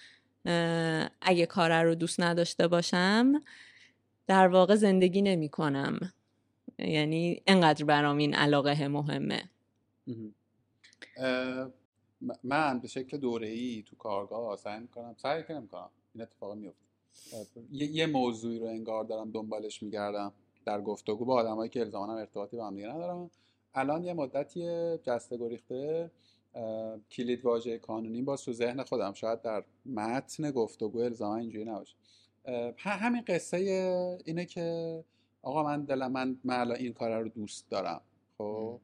اگه کار رو دوست نداشته باشم در واقع زندگی نمی کنم یعنی انقدر برام این علاقه مهمه. من به شکل دوره ای تو کارگاه سعی می‌کنم سعی که نمی‌کنم. این اتفاق میفته یه, موضوعی رو انگار دارم دنبالش میگردم در گفتگو با آدمایی که الزاما ارتباطی با هم دیگه ندارم الان یه مدتی جسته گریخته کلید واژه کانونی باز تو ذهن خودم. شاید در متن گفتگو الزاما اینجوری نباشه. همین قصه اینه که آقا من دلم من, من الان این کار رو دوست دارم. خب؟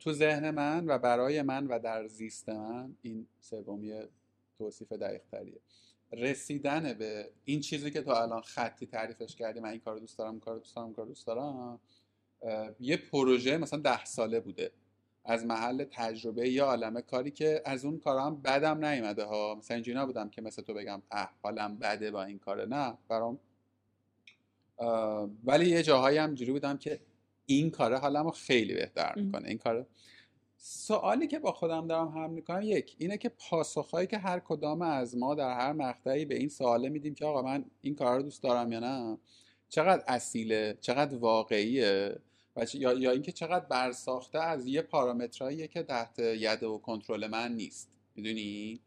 تو ذهن من و برای من و در زیست من این سومی توصیف دقیق تریه رسیدن به این چیزی که تو الان خطی تعریفش کردی من این کار دوست دارم کار دوست دارم کار دوست دارم یه پروژه مثلا ده ساله بوده. از محل تجربه یا عالمه کاری که از اون کارا هم بدم نیومده ها. مثلا اینجوری نبودم که مثل تو بگم اه حالم بده با این کاره نه برام ولی یه جاهایی هم جوری بودم که این کاره حالمو خیلی بهتر. می‌کنه. این کاره سوالی که با خودم دارم هم می‌کنم یک اینه که پاسخهایی که هر کدام از ما در هر مقطعی به این سواله میدیم که آقا من این کار رو دوست دارم یا نه چقدر اصیله چقدر واقعیه و چ- یا, یا اینکه چقدر برساخته از یه پارامترهاییه که تحت یده و کنترل من نیست. می‌دونی؟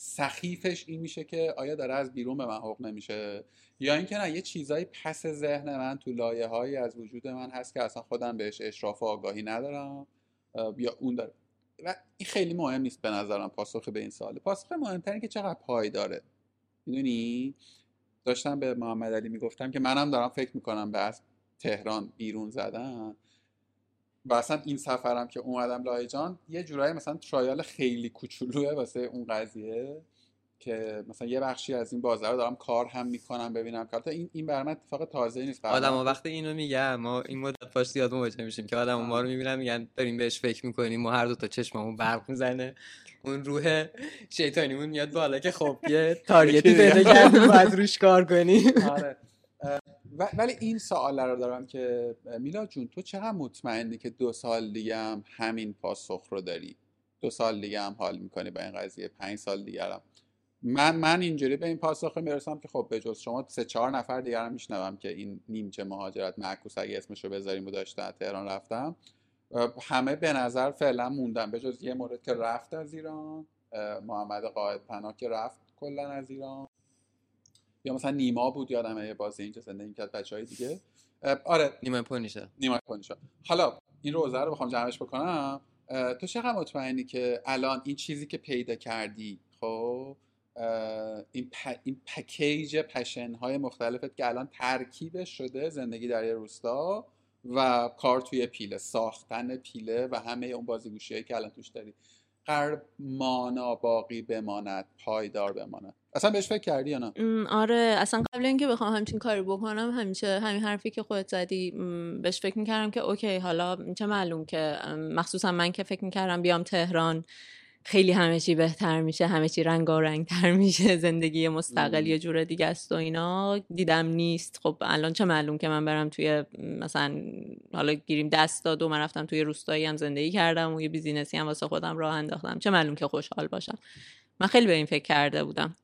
سخیفش این میشه که آیا داره از بیرون به من حق نمیشه؟ یا اینکه نه یه چیزایی پس ذهن من تو لایه هایی از وجود من هست که اصلا خودم بهش اشراف و آگاهی ندارم. یا اون داره. و این خیلی مهم نیست به نظرم پاسخ به این سواله پاسخ مهمتر که چقدر پایداره می‌دونی؟ داشتم به محمد علی می‌گفتم که منم دارم فکر می‌کنم به از تهران بیرون زدن. و اصلا این سفرم که اومدم لایجان یه جورایی مثلا ترایال خیلی کوچولوه واسه اون قضیه که مثلا یه بخشی از این بازار رو دارم کار هم می‌کنم ببینم که البته این این برای من اتفاق تازه نیست قبلا آدم وقتی اینو میگن ما این مدت پاش زیاد مواجه میشیم که آدم ما رو می‌بینن میگن داریم بهش فکر می‌کنیم و هر دو تا چشممون برق می‌زنه. اون روح شیطانیمون میاد بالا که خب یه تارگتی. پیدا کردیم باید روش کار کنیم. آره. ولی این سوال رو دارم که میلاد جون تو چقدر مطمئنی که دو سال دیگه هم همین پاسخ رو داری؟ دو سال دیگه هم حال می‌کنی با این قضیه پنج سال دیگه هم من من اینجوری به این پاسخ می‌رسم که خب به جز شما سه چهار نفر دیگر هم میشنوم که این نیمچه مهاجرت معکوس اگه اسمش رو بذاریم و داشتن تهران رفتم. همه به نظر فعلا موندن. جز یه مورد که رفت از ایران محمد قائد پناه که رفت کلا از ایران. یا مثلا نیما بود یادمه یه بازی اینجا زندگی کرد بچه های دیگه آره. نیما پونیشه. نیما پونیشه. حالا این روزه رو بخوام جمعش بکنم. تو چقدر مطمئنی که الان این چیزی که پیدا کردی خب این, پ... این پکیج پشن های مختلفت که الان ترکیبش شده زندگی در یه روستا و کار توی پیله ساختن پیله و همه اون بازیگوشی که الان توش داری. قرب مانا باقی بماند پایدار بماند. اصلا بهش فکر کردی یا نه؟ آره اصلا قبل اینکه بخوام همچین کاری بکنم همیشه همین حرفی که خودت زدی بهش فکر می‌کردم که OK حالا چه معلوم که مخصوصا من که فکر می‌کردم بیام تهران خیلی همه چی بهتر میشه همه چی قشنگ تر میشه زندگی مستقل یه جور دیگه است و اینا دیدم نیست. خب الان چه معلوم که من برم توی مثلا حالا گیریم دست داد و من رفتم توی روستایی هم زندگی کردم و یه business ی هم واسه خودم راه انداختم. چه معلوم که خوشحال باشم. من خیلی به این فکر کرده بودم.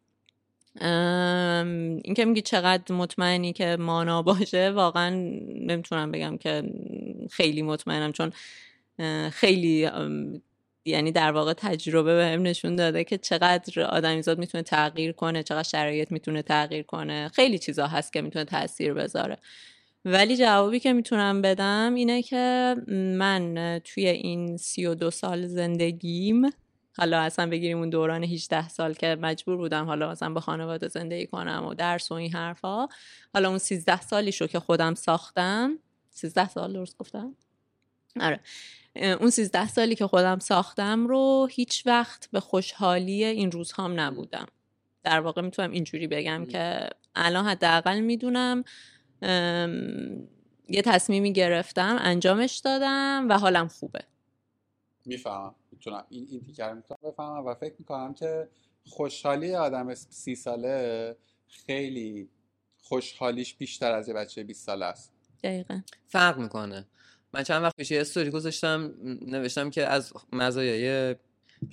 این که میگی چقدر مطمئنی که مانا باشه واقعا نمی‌تونم بگم که خیلی مطمئنم چون خیلی یعنی در واقع تجربه به هم نشون داده که چقدر آدمیزاد می‌تونه تغییر کنه چقدر شرایط می‌تونه تغییر کنه. خیلی چیزا هست که می‌تونه تاثیر بذاره. ولی جوابی که می‌تونم بدم اینه که من توی این سی و دو سال زندگیم حالا اصلا بگیریم اون دوران 18 سال که مجبور بودم حالا مثلا با خانواده زندگی کنم و درس و این حرفا. حالا اون 13 سالی شو که خودم ساختم. 13 سال درست گفتم؟ آره. اون 13 سالی که خودم ساختم رو هیچ وقت به خوشحالی این روزهام نبودم. در واقع می‌تونم اینجوری بگم که الان حداقل می‌دونم یه تصمیمی گرفتم انجامش دادم و حالم خوبه. می‌فهمم. می‌تونم این این می‌تونم بفهمم و فکر می‌کنم که خوشحالی آدم سی ساله خیلی خوشحالیش بیشتر از یه بچه 20 ساله است. دقیقا. فرق می‌کنه. من چند وقت پیش یه استوری گذاشتم نوشتم که از مزایای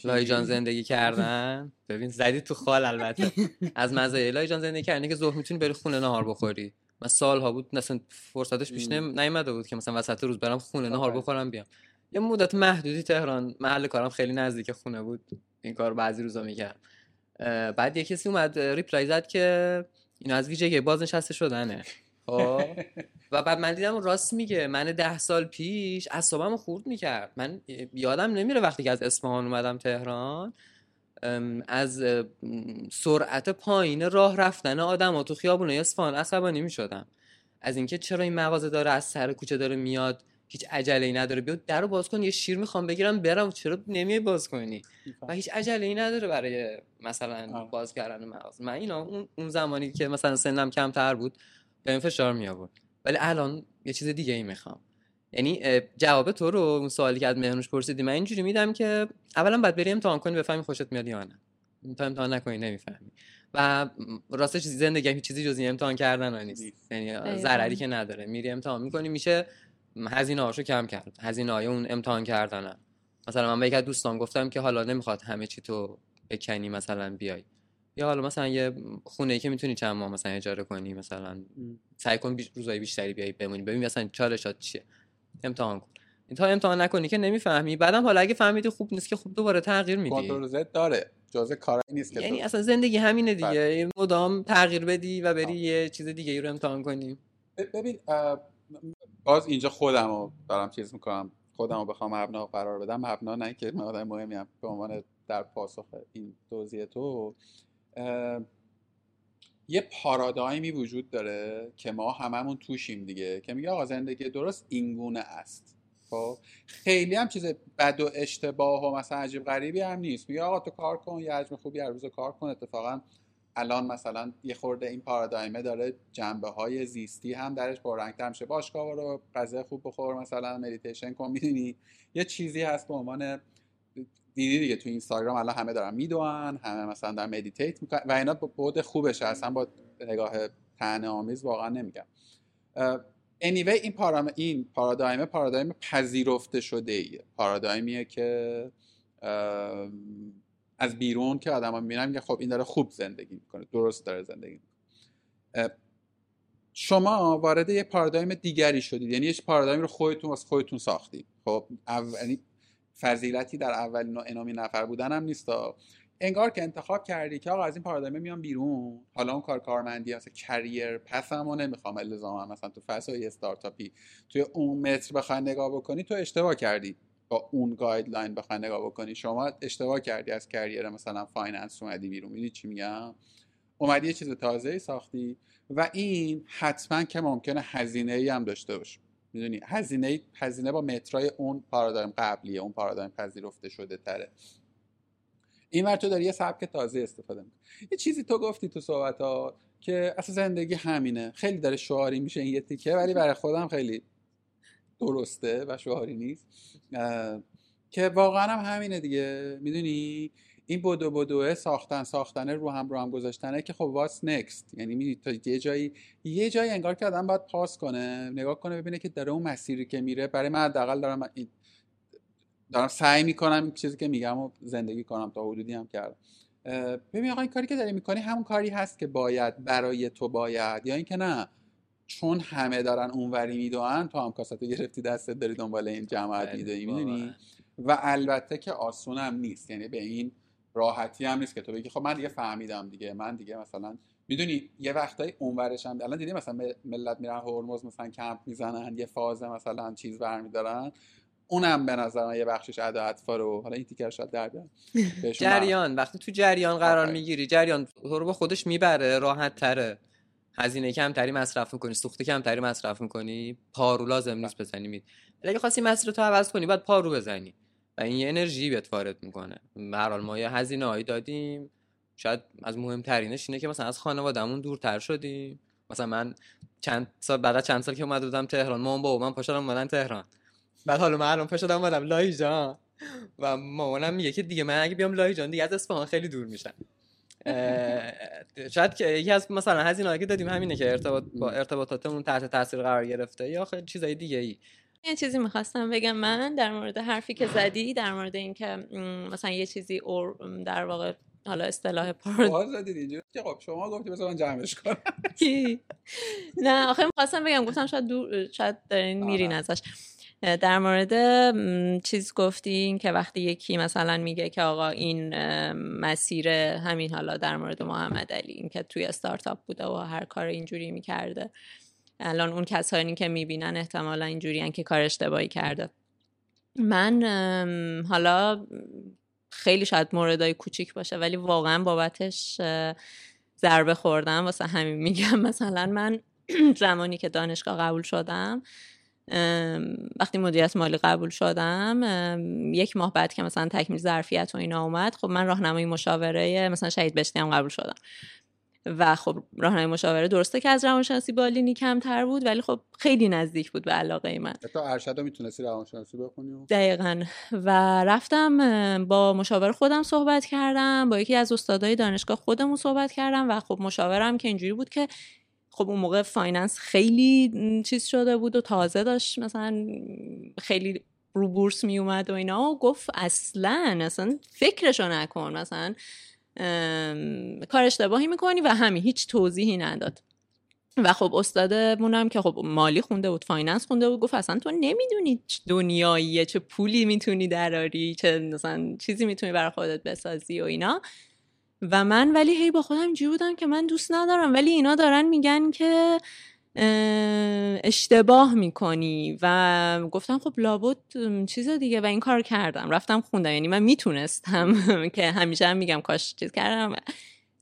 لایجان زندگی کردن. ببین زدی تو خال البته. از مزایای لایجان زندگی کردن که ظهر می‌تونی بری خونه نهار بخوری. من سالها بود مثلا فرصتش پیش نیومده بود که مثلا وسط روز برم خونه نهار بخورم بیام. یه مدت محدودی تهران. محل کارم خیلی نزدیک خونه بود. این کار بعضی روزا می‌کرد بعد یه کسی اومد ریپلای زد که اینا از ویژگی بازنشسته شدنه. خب. و بعد من دیدم راست میگه. من ده سال پیش اصابم خورد می‌کرد. من یادم نمیره وقتی که از اصفهان اومدم تهران از سرعت پایین راه رفتن آدم تو خیابونه اصفهان عصبانی می‌شدم. از اینکه چرا این مغازه داره از سر کوچه داره میاد هیچ عجله ای نداره. بیا درو باز کن یه شیر می‌خوام بگیرم برم. چرا نمیای باز کنی؟ و هیچ عجله ای نداره برای مثلا باز کردن مغازه من اینا اون زمانی که مثلا سنم کمتر بود به فشار می آورد ولی الان یه چیز دیگه ای می‌خوام. یعنی جواب تو رو اون سوالی که از مهنوش پرسیدی من اینجوری میدم که اولا باید بری امتحان کنی بفهمی خوشت میاد یا نه. تا امتحان نکنی نمی‌فهمی. و راستش زندگی هیچ چیزی جز امتحان کردن نیست. یعنی ضرری که نداره. میری امتحان می‌کنی میشه هزینه هاشو کم کرد. هزینه های اون امتحان کردنه مثلا من به یک دوستان گفتم که حالا نمی‌خواد همه چی تو بکنی مثلا بیای. یا حالا مثلا یه خونه ای که می‌تونی چند ماه مثلا اجاره کنی مثلا سعی کن بیش روزای بیشتری بیای بمونی. ببین مثلا چالشات چیه. امتحان کن. تا امتحان نکنی که نمی‌فهمی. بعدم حالا اگه فهمیدی خوب نیست که خوب دوباره تغییر میدی. کنترل داره. جزء کارایی نیست که یعنی اصلا زندگی همینه دیگه. بله. مدام تغییر بدی و بری یه چیز دیگه ای رو امتحان کنی. ببین باز اینجا خودمو دارم چیز می‌کنم. خودمو بخوام مبنا قرار بدم. مبنا نه که من آدم مهمی هم به عنوان در پاسخ این توضیح تو یه پارادایمی وجود داره که ما هممون توشیم دیگه که میگه آقا زندگی درست اینگونه است. خب؟ خیلی هم چیز بد و اشتباه و مثلا عجیب غریبی هم نیست. میگه آقا تو کار کن یه حجم خوبی هر روز کار کن اتفاقا الان مثلا یه خورده این پارادایمه داره جنبه های زیستی هم درش پررنگتر میشه. باشگاه رو غذا خوب بخور مثلا مدیتیشن کن می‌دونی؟ یه چیزی هست به عنوان دیدی دیگه تو اینستاگرام الان همه دارن می‌دونن همه مثلا دارن مدیتیت می‌کنن و اینا بود خوبشه اصلا با نگاه تنه آمیز واقعا نمیگم. anyway این پارام این پارادایم پارادایم پذیرفته شده ایه پارادایمیه که از بیرون که آدما می‌بینن میگن خب این داره خوب زندگی می‌کنه درست داره زندگی می‌کنه. شما وارد یه پارادایم دیگری شدید یعنی یه پارادایم رو خودتون واسه خودتون ساختید. خب یعنی فضیلتی در اولین و اِنامین نفر بودن هم نیست. انگار که انتخاب کردی که آقا از این paradigm میام بیرون. حالا اون کار کارمندی مثلا career path مو نمی‌خوام الزاما مثلا تو فضای استارتاپی توی اون متر بخوای نگاه بکنی تو اشتباه کردی. با اون guideline بخوای نگاه بکنی شما اشتباه کردی از career مثلا finance اومدی بیرون. می‌دونی چی میگم؟ اومدی یه چیز تازه ساختی و این حتما که ممکنه هزینه ای هم داشته باشه. می‌دونی؟ هزینه هزینه با مترای اون پارادایم قبلیه اون پارادایم پذیرفته شده تره. این تو داری یه سبک تازه استفاده می‌کنی. یه چیزی تو گفتی تو صحبت ها که اصلا زندگی همینه. خیلی داره شعاری میشه این یه تیکه ولی برای خودم خیلی درسته و شعاری نیست. که واقعا هم همینه دیگه. می‌دونی؟ این بدو بدوه ساختن ساختنه رو هم رو هم گذاشتنه که خب واس نکست یعنی می تا یه جایی یه جایی انگار که آدم باید پاس کنه نگاه کنه ببینه که داره اون مسیری که میره. برای من حداقل دارم دارم سعی می‌کنم چیزی که میگم و زندگی کنم. تا حدودی هم کردم. ببین آقا این کاری که داری می‌کنی همون کاری هست که باید برای تو باید. یا اینکه نه. چون همه دارن اونوری می‌دونن تو هم کاساتو گرفتی دستت داری دنبال این جماعت می‌دونی؟ می‌دونی و البته که آسون هم نیست یعنی به این راحتی هم نیست که تو بگی خب من دیگه فهمیدم دیگه من دیگه مثلا می‌دونی؟ یه وقتایی اونورش هم الان دیدی مثلا ملت میرن هرمز مثلا کمپ می‌زنن یه فاز مثلا چیز برمیدارن اونم به نظر یه بخشش ادا اطفا رو حالا این تیکر شاید در جریان وقتی تو جریان قرار می‌گیری جریان تو رو به خودش می‌بره راحت تره. هزینه کمتری مصرف می‌کنی سوخت کمتری مصرف می‌کنی پارو لازم نیست بزنی مید اگه خواستی مسیر تو عوض کنی باید پارو بزنی و این یه انرژی بهت وارد می‌کنه. به ما یه هزینه هایی دادیم. شاید از مهمترینش اینه که مثلا از خانوادهمون دورتر شدیم. مثلا من چند سال بعد چند سال که اومده بودم تهران مامان با من پاشدم اومدن تهران. بعد حالا من الان پاشدم اومدم لایجان و مامانم میگه که دیگه من اگه بیام لایجان دیگه از اصفهان خیلی دور میشم. شاید که یکی از مثلا هزینه‌ای که دادیم همینه که ارتباط با ارتباطاتمون تحت تاثیر قرار گرفته یا خیلی چیزای دیگه ای؟ یه چیزی می‌خواستم بگم من در مورد حرفی که زدی در مورد اینکه مثلا یه چیزی اور در واقع حالا اصطلاح پارو زدید که خب شما گفتی مثلا من جمعش کنم. نه آخه می‌خواستم بگم گفتم شاید دور شاید دارین میرین ازش. در مورد چیز گفتین که وقتی یکی مثلا میگه که آقا این مسیر همین حالا در مورد محمد علی این که توی استارتاپ بوده و هر کار اینجوری می‌کرده الان اون کسانی که می‌بینن احتمالا اینجوری که کار اشتباهی کرده. من حالا خیلی شاید موردای کوچیک باشه ولی واقعا بابتش ضربه خوردم واسه همین میگم. مثلا من زمانی که دانشگاه قبول شدم وقتی مدیریت مالی قبول شدم یک ماه بعد که مثلا تکمیل ظرفیت و اینا اومد خب من راهنمای مشاوره مثلا شهید بشتی هم قبول شدم. و خب راهنمای مشاوره درسته که از روانشناسی بالینی کمتر بود ولی خب خیلی نزدیک بود به علاقه من. تا ارشد می‌تونستی روانشناسی بخونی دقیقا. و رفتم با مشاور خودم صحبت کردم با یکی از استادای دانشگاه خودمون صحبت کردم و خب مشاورم که اینجوری بود که خب اون موقع finance خیلی چیز شده بود و تازه داشت مثلا خیلی رو بورس می اومد و اینا و گفت اصلا اصلا فکرشو نکن مثلا کار اشتباهی می‌کنی و همین هیچ توضیحی نداد. و خب استادمونم که خب مالی خونده بود finance خونده بود گفت اصلا تو نمی‌دونی دنیاییه، چه پولی می‌تونی دراری چه مثلا چیزی می‌تونی برای خودت بسازی و اینا. و من ولی هی با خودم اینجوری بودم که من دوست ندارم. ولی اینا دارن میگن که اشتباه می‌کنی و گفتم خب لابد چیز دیگه و این کار کردم. رفتم خوندم. یعنی من می‌تونستم که همیشه هم میگم کاش چیز کردم.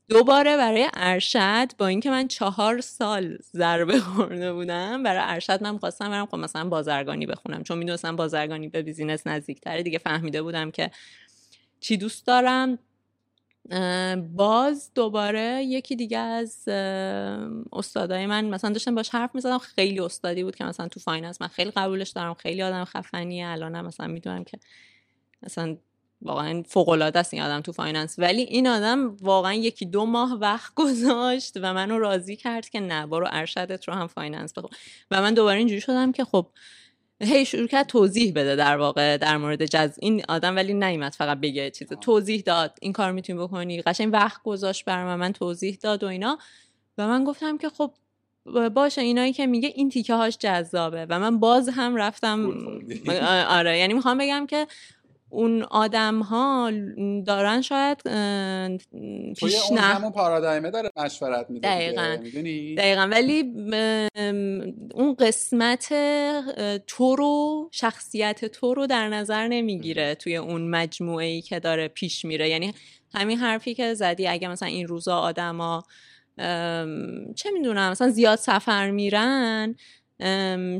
دوباره برای ارشد با اینکه من چهار سال ضربه خورده بودم برای ارشد من خواستم برم خب مثلا بازرگانی بخونم. چون می‌دونستم بازرگانی به business نزدیکتره. دیگه فهمیده بودم که چی دوست دارم. باز دوباره یکی دیگه از استادای من مثلا داشتم باش حرف می‌زدم خیلی استادی بود که مثلا تو finance من خیلی قبولش دارم خیلی آدم خفنیه الانم مثلا می‌دونم که مثلا واقعا فوق العاده است این آدم تو finance ولی این آدم واقعا یکی دو ماه وقت گذاشت و منو راضی کرد که نه برو ارشدت رو هم finance بخون. و من دوباره اینجوری شدم که خب هی شروع کرد توضیح بده در واقع در مورد جز این آدم ولی نیومد فقط بگه چیز. توضیح داد. این کار می‌تونی بکنی. قشنگ وقت گذاشت بر من. من توضیح داد و اینا. و من گفتم که خب باشه اینایی که میگه این تیکه هاش جذابه. و من باز هم رفتم آره یعنی می‌خوام بگم که اون آدم ها دارن شاید پیش اون همون پارادایمه داره مشورت میده دقیقا. دقیقا. ولی اون قسمت تو رو شخصیت تو رو در نظر نمی‌گیره توی اون مجموعه ای که داره پیش میره. یعنی همین حرفی که زدی اگه مثلا این روزا آدما چه می‌دونم مثلا زیاد سفر میرن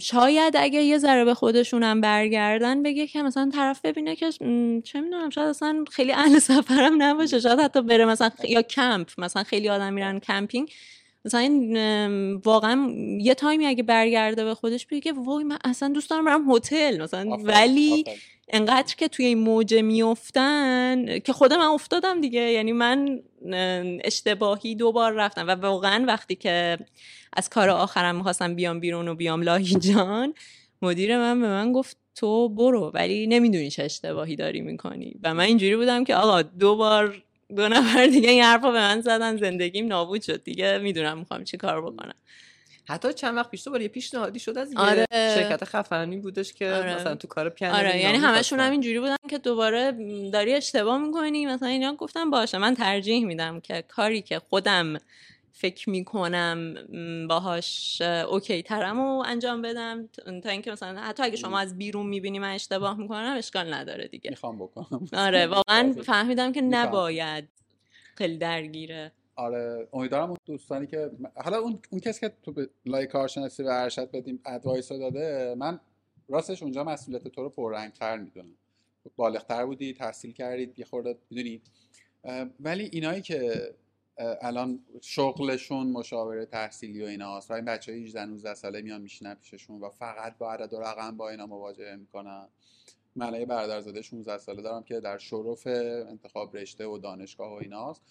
شاید اگه یه ذره به خودشونم برگردن بگه که مثلا طرف ببینه که چه می‌دونم شاید اصلا خیلی اهل سفرم نباشه. شاید حتی بره مثلا یا کمپ مثلا خیلی آدم میرن کمپینگ. مثلا این واقعا یه time ی اگه برگرده به خودش بگه وای من اصلا دوست دارم برم هتل. مثلا ولی انقدر که توی این موجه میفتن که خودم من افتادم دیگه. یعنی من اشتباهی دوبار رفتم و واقعا وقتی که از کار آخرم می‌خواستم بیام بیرون و بیام لاهی جان مدیر من به من گفت تو برو ولی نمی‌دونی چه اشتباهی داری می‌کنی. و من اینجوری بودم که آقا دو بار دو نفر دیگه این حرفا به من زدن زندگیم نابود شد دیگه می‌دونم می‌خوام چی کار بکنم. حتی چند وقت پیش تو یه پیشنهادی شد از آره. شرکت خفنی بودش که آره. مثلا تو کار پیانو آره یعنی همشون هم اینجوری بودن که دوباره داری اشتباه می‌کنی. مثلا اینا گفتم باشه من ترجیح میدم که کاری که خودم فکر می‌کنم باهاش OK ترم و انجام بدم. تا اینکه مثلا حتی اگه شما از بیرون می‌بینی من اشتباه می‌کنم اشکال نداره دیگه. می‌خوام بکنم. آره واقعا فهمیدم که نباید خیلی درگیره. آره امیدوارم اون دوستانی که حالا اون, اون کسی که تو لول کارشناسی و ارشد بدیم advice داده من راستش اونجا مسئولیت تو رو پررنگتر می‌دونم. بالغتر بودی تحصیل کردید یه خورده می‌دونی. ولی اینایی که الان شغلشون مشاوره تحصیلی و اینا هست و این بچه 18 19 ساله میان میشینن پیششون و فقط با عدد و رقم با اینا مواجهه می‌کنن. من برادرزاده 16 ساله دارم که در شرف انتخاب رشته و دانشگاه و ایناست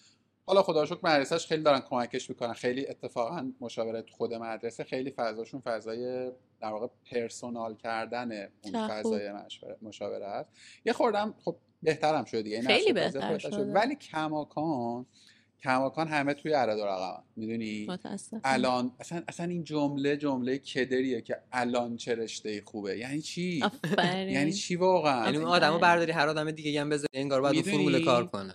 حالا خدا شکر مدرسهش خیلی دارن کمکش می‌کنن. خیلی اتفاقا مشاوره خود مدرسه خیلی فضاشون فضای در واقع پرسونال کردن اون فضای مشاوره است. یه خوردم خب بهترم شده دیگه. خیلی بهتر شده ولی کماکان کماکان همه توی عدد و رقم می‌دونی؟ الان اصلا اصلا این جمله جمله کدریه که الان چه رشته خوبه. یعنی چی؟ یعنی چی واقعا؟ یعنی آدمو برداری هر آدم دیگه هم بذاری انگار باید فرمول کار کنه.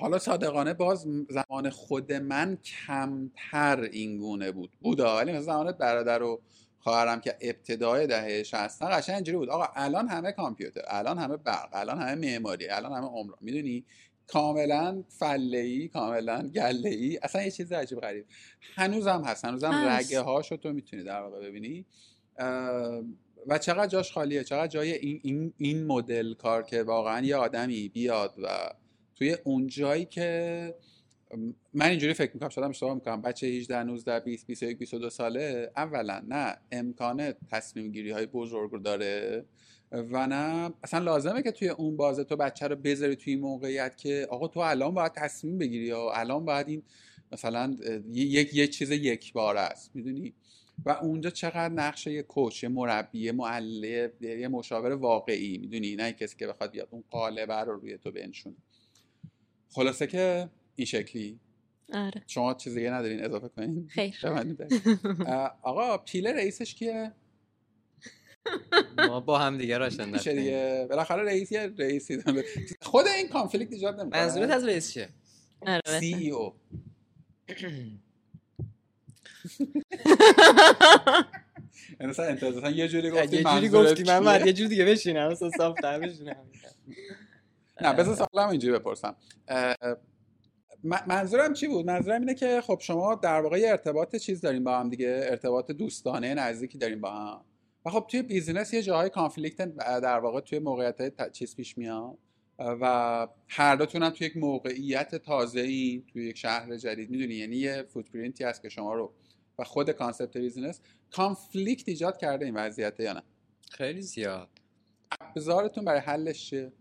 حالا صادقانه باز زمان خود من کمتر این گونه بود. بودا ولی مثلا زمان برادر و خواهرم که ابتدای دهه 60 قشنگ اینجوری بود. آقا الان همه کامپیوتر الان همه برق الان همه معماری الان همه عمر می‌دونی؟ کاملا فله کاملا گله اصلا یه چیز عجیب غریب. هنوزم هست. هنوزم رگه هاشو تو می‌تونی در واقع ببینی. و چقدر جاش خالیه چقدر جای این, این, این مدل کار که واقعا یه آدمی بیاد و توی اون جایی که من اینجوری فکر می‌کنم شدم اشتباه می‌کنم. بچه 18 19 20 21 22 ساله؟ اولا نه امکان تصمیم گیری های بزرگ رو داره و نه اصلا لازمه که توی اون بازه تو بچه رو بذاری توی موقعیت که آقا تو الان باید تصمیم بگیری یا الان باید این مثلا یک یه چیز یک بار است می‌دونی؟ و اونجا چقدر نقش یه کوچ یه مربی یه معلم یه مشاور واقعی می‌دونی؟ نه کسی که بخواد بیاد اون قالب رو روی تو بنشونه. خلاصه که این شکلی. آره. شما چیز دیگه ندارین اضافه کنین. خیر. آقا پیله رئیسش کیه؟ ما با هم دیگه راشن میشه دیگه. بالاخره رئیس یه رئیسی خود این کانفلیکت ایجاد نمی‌کنه. منظورت از رئیس چیه؟ سی ای او. یعنی مثلا انتظارا یه جوری گفتی یه جوری گفتی من بعد یه جوری دیگه بشینم مثلا صاف تر بشینم. نه بذار سوالم اینجوری بپرسم. منظورم چی بود؟ منظورم اینه که خب شما در واقع ارتباط چیز داریم با هم دیگه ارتباط دوستانه نزدیکی داریم با هم. و خب توی business یه جاهای conflict در واقع توی موقعیت چیز پیش میاد. و هر دوتون هم توی یک موقعیت تازه ای توی یک شهر جدید می‌دونی؟ یعنی یه footprint ی هست که شما رو و خود concept business conflict ایجاد کرده این وضعیت یا نه؟ خیلی زیاد. ابزارتون برای حلش چیه؟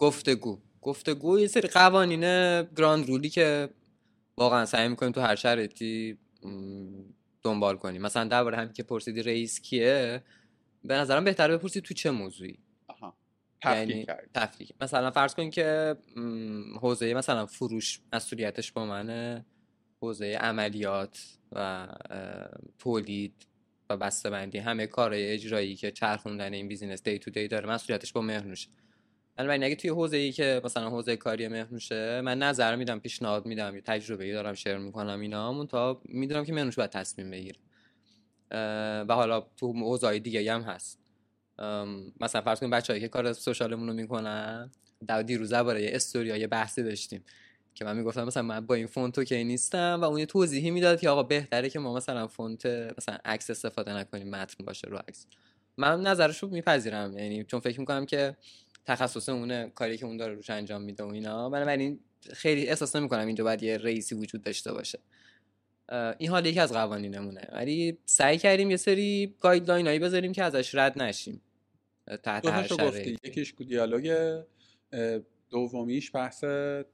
گفتگو. گفتگو یه سری قوانین ground rule ی که واقعا سعی می‌کنیم تو هر شرایطی دنبال کنیم. مثلا درباره همین که پرسیدی رئیس کیه به نظرم بهتره بپرسی تو چه موضوعی. آها. تفکیک یعنی کرد تفکیک. مثلا فرض کن که حوزه مثلا فروش مسئولیتش با منه حوزه عملیات و تولید و بسته‌بندی همه کارهای اجرایی که چرخوندن این بیزینس دی تو دی داره مسئولیتش با مهرنوشه بنابراین اگه توی حوزه ای که مثلا حوزه کاری مهرنوشه من نظر میدم پیشنهاد میدم یه تجربه ای دارم شیر می‌کنم اینا تا می‌دونم که مهرنوش باید تصمیم بگیره. و حالا تو حوزه دیگه هم هست. مثلا فرض کنیم بچه‌ای که کار social مون رو می‌کنن در دیروز درباره یه استوریا یه بحثی داشتیم که من می‌گفتم مثلا من با این font OK نیستم و اون توضیحی می‌داد که آقا بهتره که ما مثلا font مثلا عکس استفاده نکنیم متن باشه رو عکس. من نظرش رو میپذیرم یعنی چون فکر می‌کنم که تخصص اونه کاری که اون داره روش انجام میده و اینا. بنابراین خیلی احساس نمی‌کنم اینجا باید یه رئیسی وجود داشته باشه. این حال یکی از قوانینمونه. ولی سعی کردیم یه سری guideline هایی بذاریم که ازش رد نشیم. تحت هر گفتی. یکیش dialogue دومیش بحث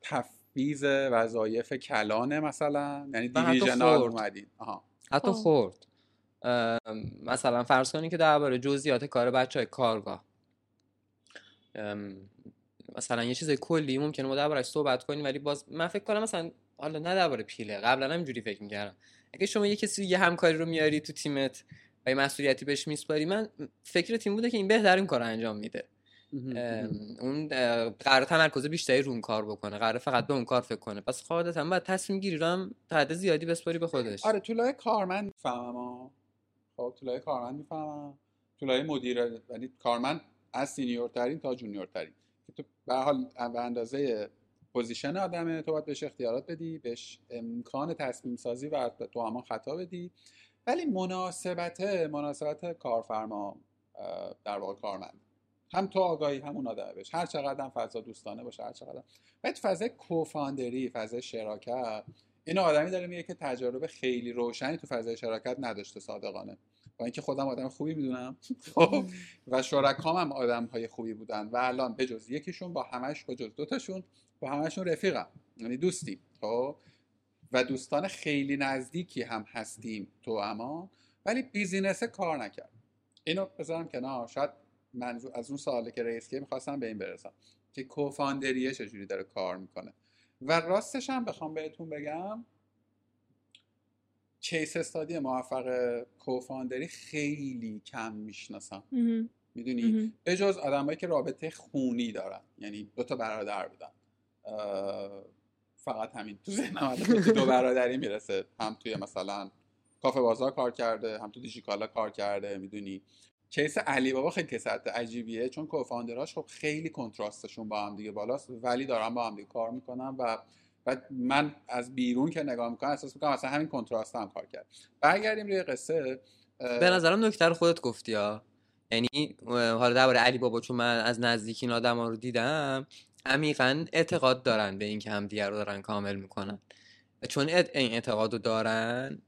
تفویض وظایف کلانه مثلا. یعنی divisional خورد. اومدین. آها. حتی خب. خورد ام، مثلا فرض کنید که درباره جزئیات کار بچه های کارگاه. مثلا یه چیز کلی ممکنه ما دربارهش صحبت کنیم ولی باز من فکر کنم مثلا حالا نه درباره پیله قبلا هم اینجوری فکر می‌کردم. اگه شما یه کسی یه همکاری رو میاری تو تیمت و یه مسئولیتی بهش میسپاری من فکر تیم بوده که این بهتر این کار رو انجام میده. اون قرار تمرکز بیشتری رو اون کار بکنه قرار فقط به اون کار فکر کنه. پس قاعدتا باید تصمیم گیری رو هم تا حد زیادی بسپاری به خودش. آره تو لایه کارمند می‌فهمم. خب تو لایه کارمند می‌فهمم. تو لایه مدیر یعنی کارمند از senior ترین تا junior ترین که تو به حال به اندازه position آدمه تو باید بهش اختیارات بدی بهش امکان تصمیم سازی و تو همان خطا بدی. ولی مناسبات مناسبات کارفرما در واقع کارمند. هم تو آگاهی همون آدمه بهش. هر چقدر هم فضا دوستانه باشه هر چقدر ولی تو فضای co-founderی فضای شراکت اینو آدمی داره میگه که تجارب خیلی روشنی تو فضای شراکت نداشته صادقانه. با اینکه خودم آدم خوبی می‌دونم. خب و شرکام هم آدم های خوبی بودن. و الان بجز یکیشون با همش بجز دوتاشون با همشون رفیقم. یعنی دوستیم. خب؟ و دوستان خیلی نزدیکی هم هستیم تو اما ولی بیزینس کار نکرد. اینو بذارم کنار. شاید منظور از اون سوالی که رئیس که می‌خواستم به این برسم که کوفاندریه چجوری داره کار می‌کنه. و راستش هم بخوام بهتون بگم case study موفق co-founderی خیلی کم می‌شناسم. می‌دونی؟ جز آدمایی که رابطه خونی دارن. یعنی دو تا برادر بودن. فقط همین تو ذهنم دو برادری می‌رسه. هم توی مثلا کافه بازار کار کرده هم تو دیجیکالا کار کرده می‌دونی؟ case علی بابا خیلی case عجیبیه. چون co-founderاش خب خیلی contrastشون با هم دیگه بالاست. ولی دارن با هم دیگه کار می‌کنن و و من از بیرون که نگاه می‌کنم احساس می‌کنم اصلا همین کنتراست هم کار کرد. برگردیم روی قصه به نظرم نکته رو خودت گفتی ها یعنی حالا درباره علی بابا چون من از نزدیک این آدم رو دیدم عمیقا اعتقاد دارن به اینکه همدیگه رو دارن کامل می‌کنن. چون این اعتقاد رو دارن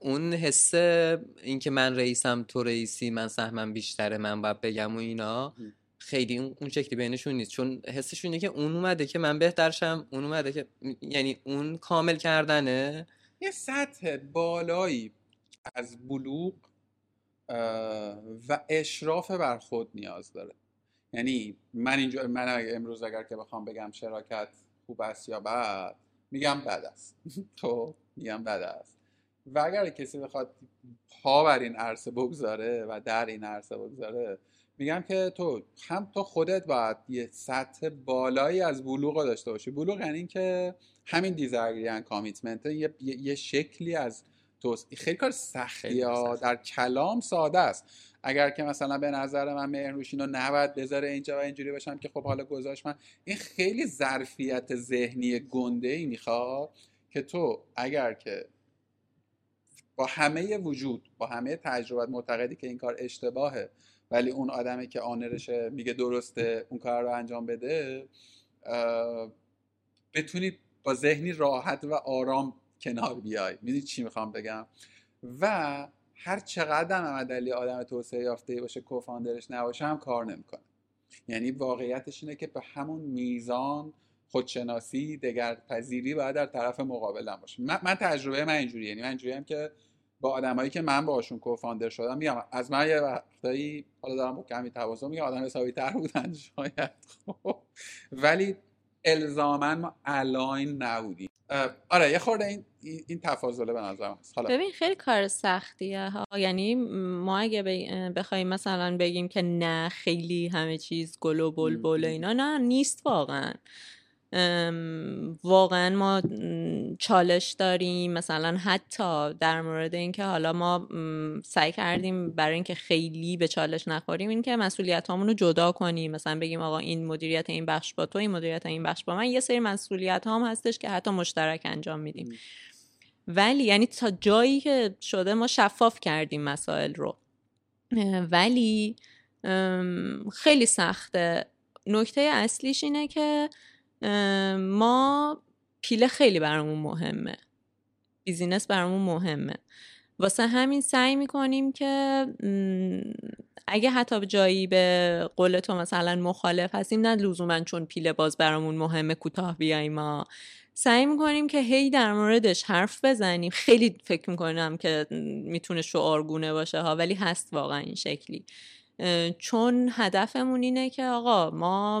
اون حس اینکه من رئیسم تو رئیسی من سهمم بیشتره من باید بگم و اینا. خیلی اون شکلی بینشون نیست. چون حسشون اینه که اون اومده که من بهترشم اون اومده که یعنی اون کامل کردنه. یه سطح بالایی از بلوغ و اشراف بر خود نیاز داره. یعنی من اینجا من امروز اگر که بخوام بگم شراکت خوب است یا بد میگم بد است. تو میگم بد است. و اگر کسی بخواد پا بر این عرصه بگذاره و در این عرصه بگذاره میگم که تو هم تو خودت باید یه سطح بالایی از بلوغ رو داشته باشی. بلوغ یعنی که همین دیزاگری کامیتمنت یه, یه, شکلی از تو خیلی کار سختی ها سخت. در کلام ساده است. اگر که مثلا به نظر من مهرنوش اینو نباید بذاره اینجا و اینجوری باشم که خب حالا گذاشت من. این خیلی ظرفیت ذهنی گنده ای می‌خواد که تو اگر که با همه وجود با همه تجربت معتقدی که این کار اشتباهه ولی اون آدمی که آنرشه میگه درسته اون کار رو انجام بده بتونی با ذهنی راحت و آرام کنار بیای. می‌دونی چی می‌خوام بگم؟ و هر چقدر هم علی آدم توسعه یافته باشه کوفاندرش نباشه هم کار نمی‌کنه. یعنی واقعیتش اینه که به همون میزان خودشناسی دگرپذیری باید در طرف مقابلم باشه. من, من تجربه من اینجوری یعنی من اینجوری هم که با آدمایی که من باشون کوفاندر شدم میگم از من یه وقتایی حالا دارم با کمی تواضع میگم آدم حسابی تر بودن شاید. خب. ولی الزاما ما الاین نبودیم. آره یه خورده این این تفاضله به نظر هست. حالا. ببین خیلی کار سختیه ها. یعنی ما اگه بخوایم مثلا بگیم که نه خیلی همه چیز گل و بلبل اینا نه نیست واقعا. واقعا ما چالش داریم. مثلا حتی در مورد اینکه حالا ما سعی کردیم برای اینکه خیلی به چالش نخوریم اینکه مسئولیت رو جدا کنیم. مثلا بگیم آقا این مدیریت این بخش با تو این مدیریت این بخش با من. یه سری مسئولیت هم هستش که حتی مشترک انجام میدیم. ولی یعنی تا جایی که شده ما شفاف کردیم مسائل رو. ولی خیلی سخته. نکته اصلیش اینه که ما پیله خیلی برامون مهمه. بیزینس برامون مهمه. واسه همین سعی می‌کنیم که اگه حتی جایی به قول تو مثلا مخالف هستیم نه لزوما چون پیله باز برامون مهمه کوتاه بیایم ما سعی می‌کنیم که هی در موردش حرف بزنیم. خیلی فکر می‌کنم که می‌تونه شعارگونه باشه ها ولی هست واقعا این شکلی. چون هدفمون اینه که آقا ما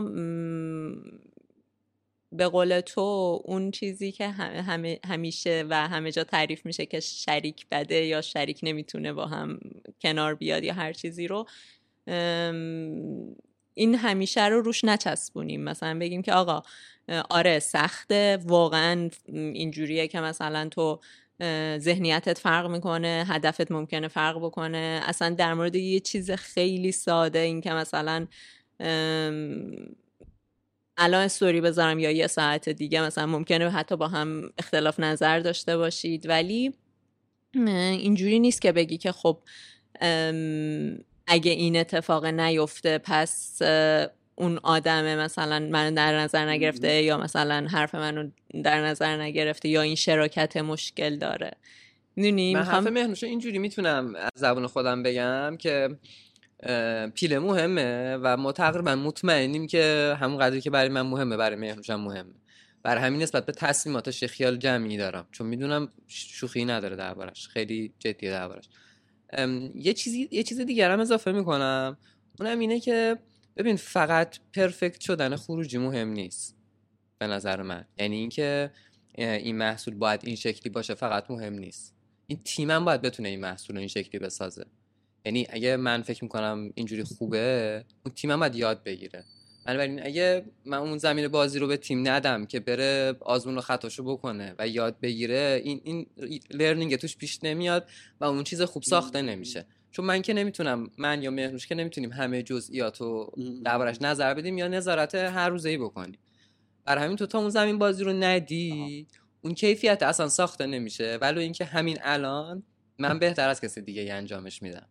به قول تو اون چیزی که همیشه و همه جا تعریف میشه که شریک بده یا شریک نمی‌تونه با هم کنار بیاد یا هر چیزی رو این همیشه رو روش نچسبونیم. مثلا بگیم که آقا آره سخته واقعا اینجوریه که مثلا تو ذهنیتت فرق می‌کنه هدفت ممکنه فرق بکنه. اصلا در مورد یه چیز خیلی ساده این که مثلا الان استوری بذارم یا یه ساعت دیگه مثلا ممکنه حتی با هم اختلاف نظر داشته باشید. ولی اینجوری نیست که بگی که خب اگه این اتفاق نیفته پس اون آدم مثلا منو در نظر نگرفته یا مثلا حرف منو در نظر نگرفته یا این شراکت مشکل داره. من حرف مهنوش اینجوری می‌تونم از زبان خودم بگم که پیله مهمه و ما تقریبا مطمئنیم که همون قدری که برای من مهمه برای مهنوش هم مهمه. برای همین نسبت به تصمیماتش خیال جمعی دارم. چون می‌دونم شوخی نداره دربارش. خیلی جدیه دربارش. یه چیزی یه چیز دیگر هم اضافه می‌کنم. اونم اینه که ببین فقط پرفکت شدن خروجی مهم نیست. به نظر من. یعنی اینکه این محصول باید این شکلی باشه فقط مهم نیست. این تیمم باید بتونه این محصول این شکلی بسازه. یعنی اگه من فکر می‌کنم اینجوری خوبه تیمم باید یاد بگیره. بنابراین اگه من اون زمین بازی رو به تیم ندم که بره آزمون و خطاشو بکنه و یاد بگیره این این لرنینگ توش پیش نمیاد و اون چیز خوب ساخته نمیشه. چون من که نمی‌تونم من یا مهنوش که نمی‌تونیم همه جزئیات رو دربارش نظر بدیم یا نظارت هر روزه ای بکنیم. برای همین تو تا اون زمین بازی رو ندی اون کیفیت اصلا ساخته نمیشه. ولی اینکه همین الان من بهتر از کسی دیگه انجامش میدم.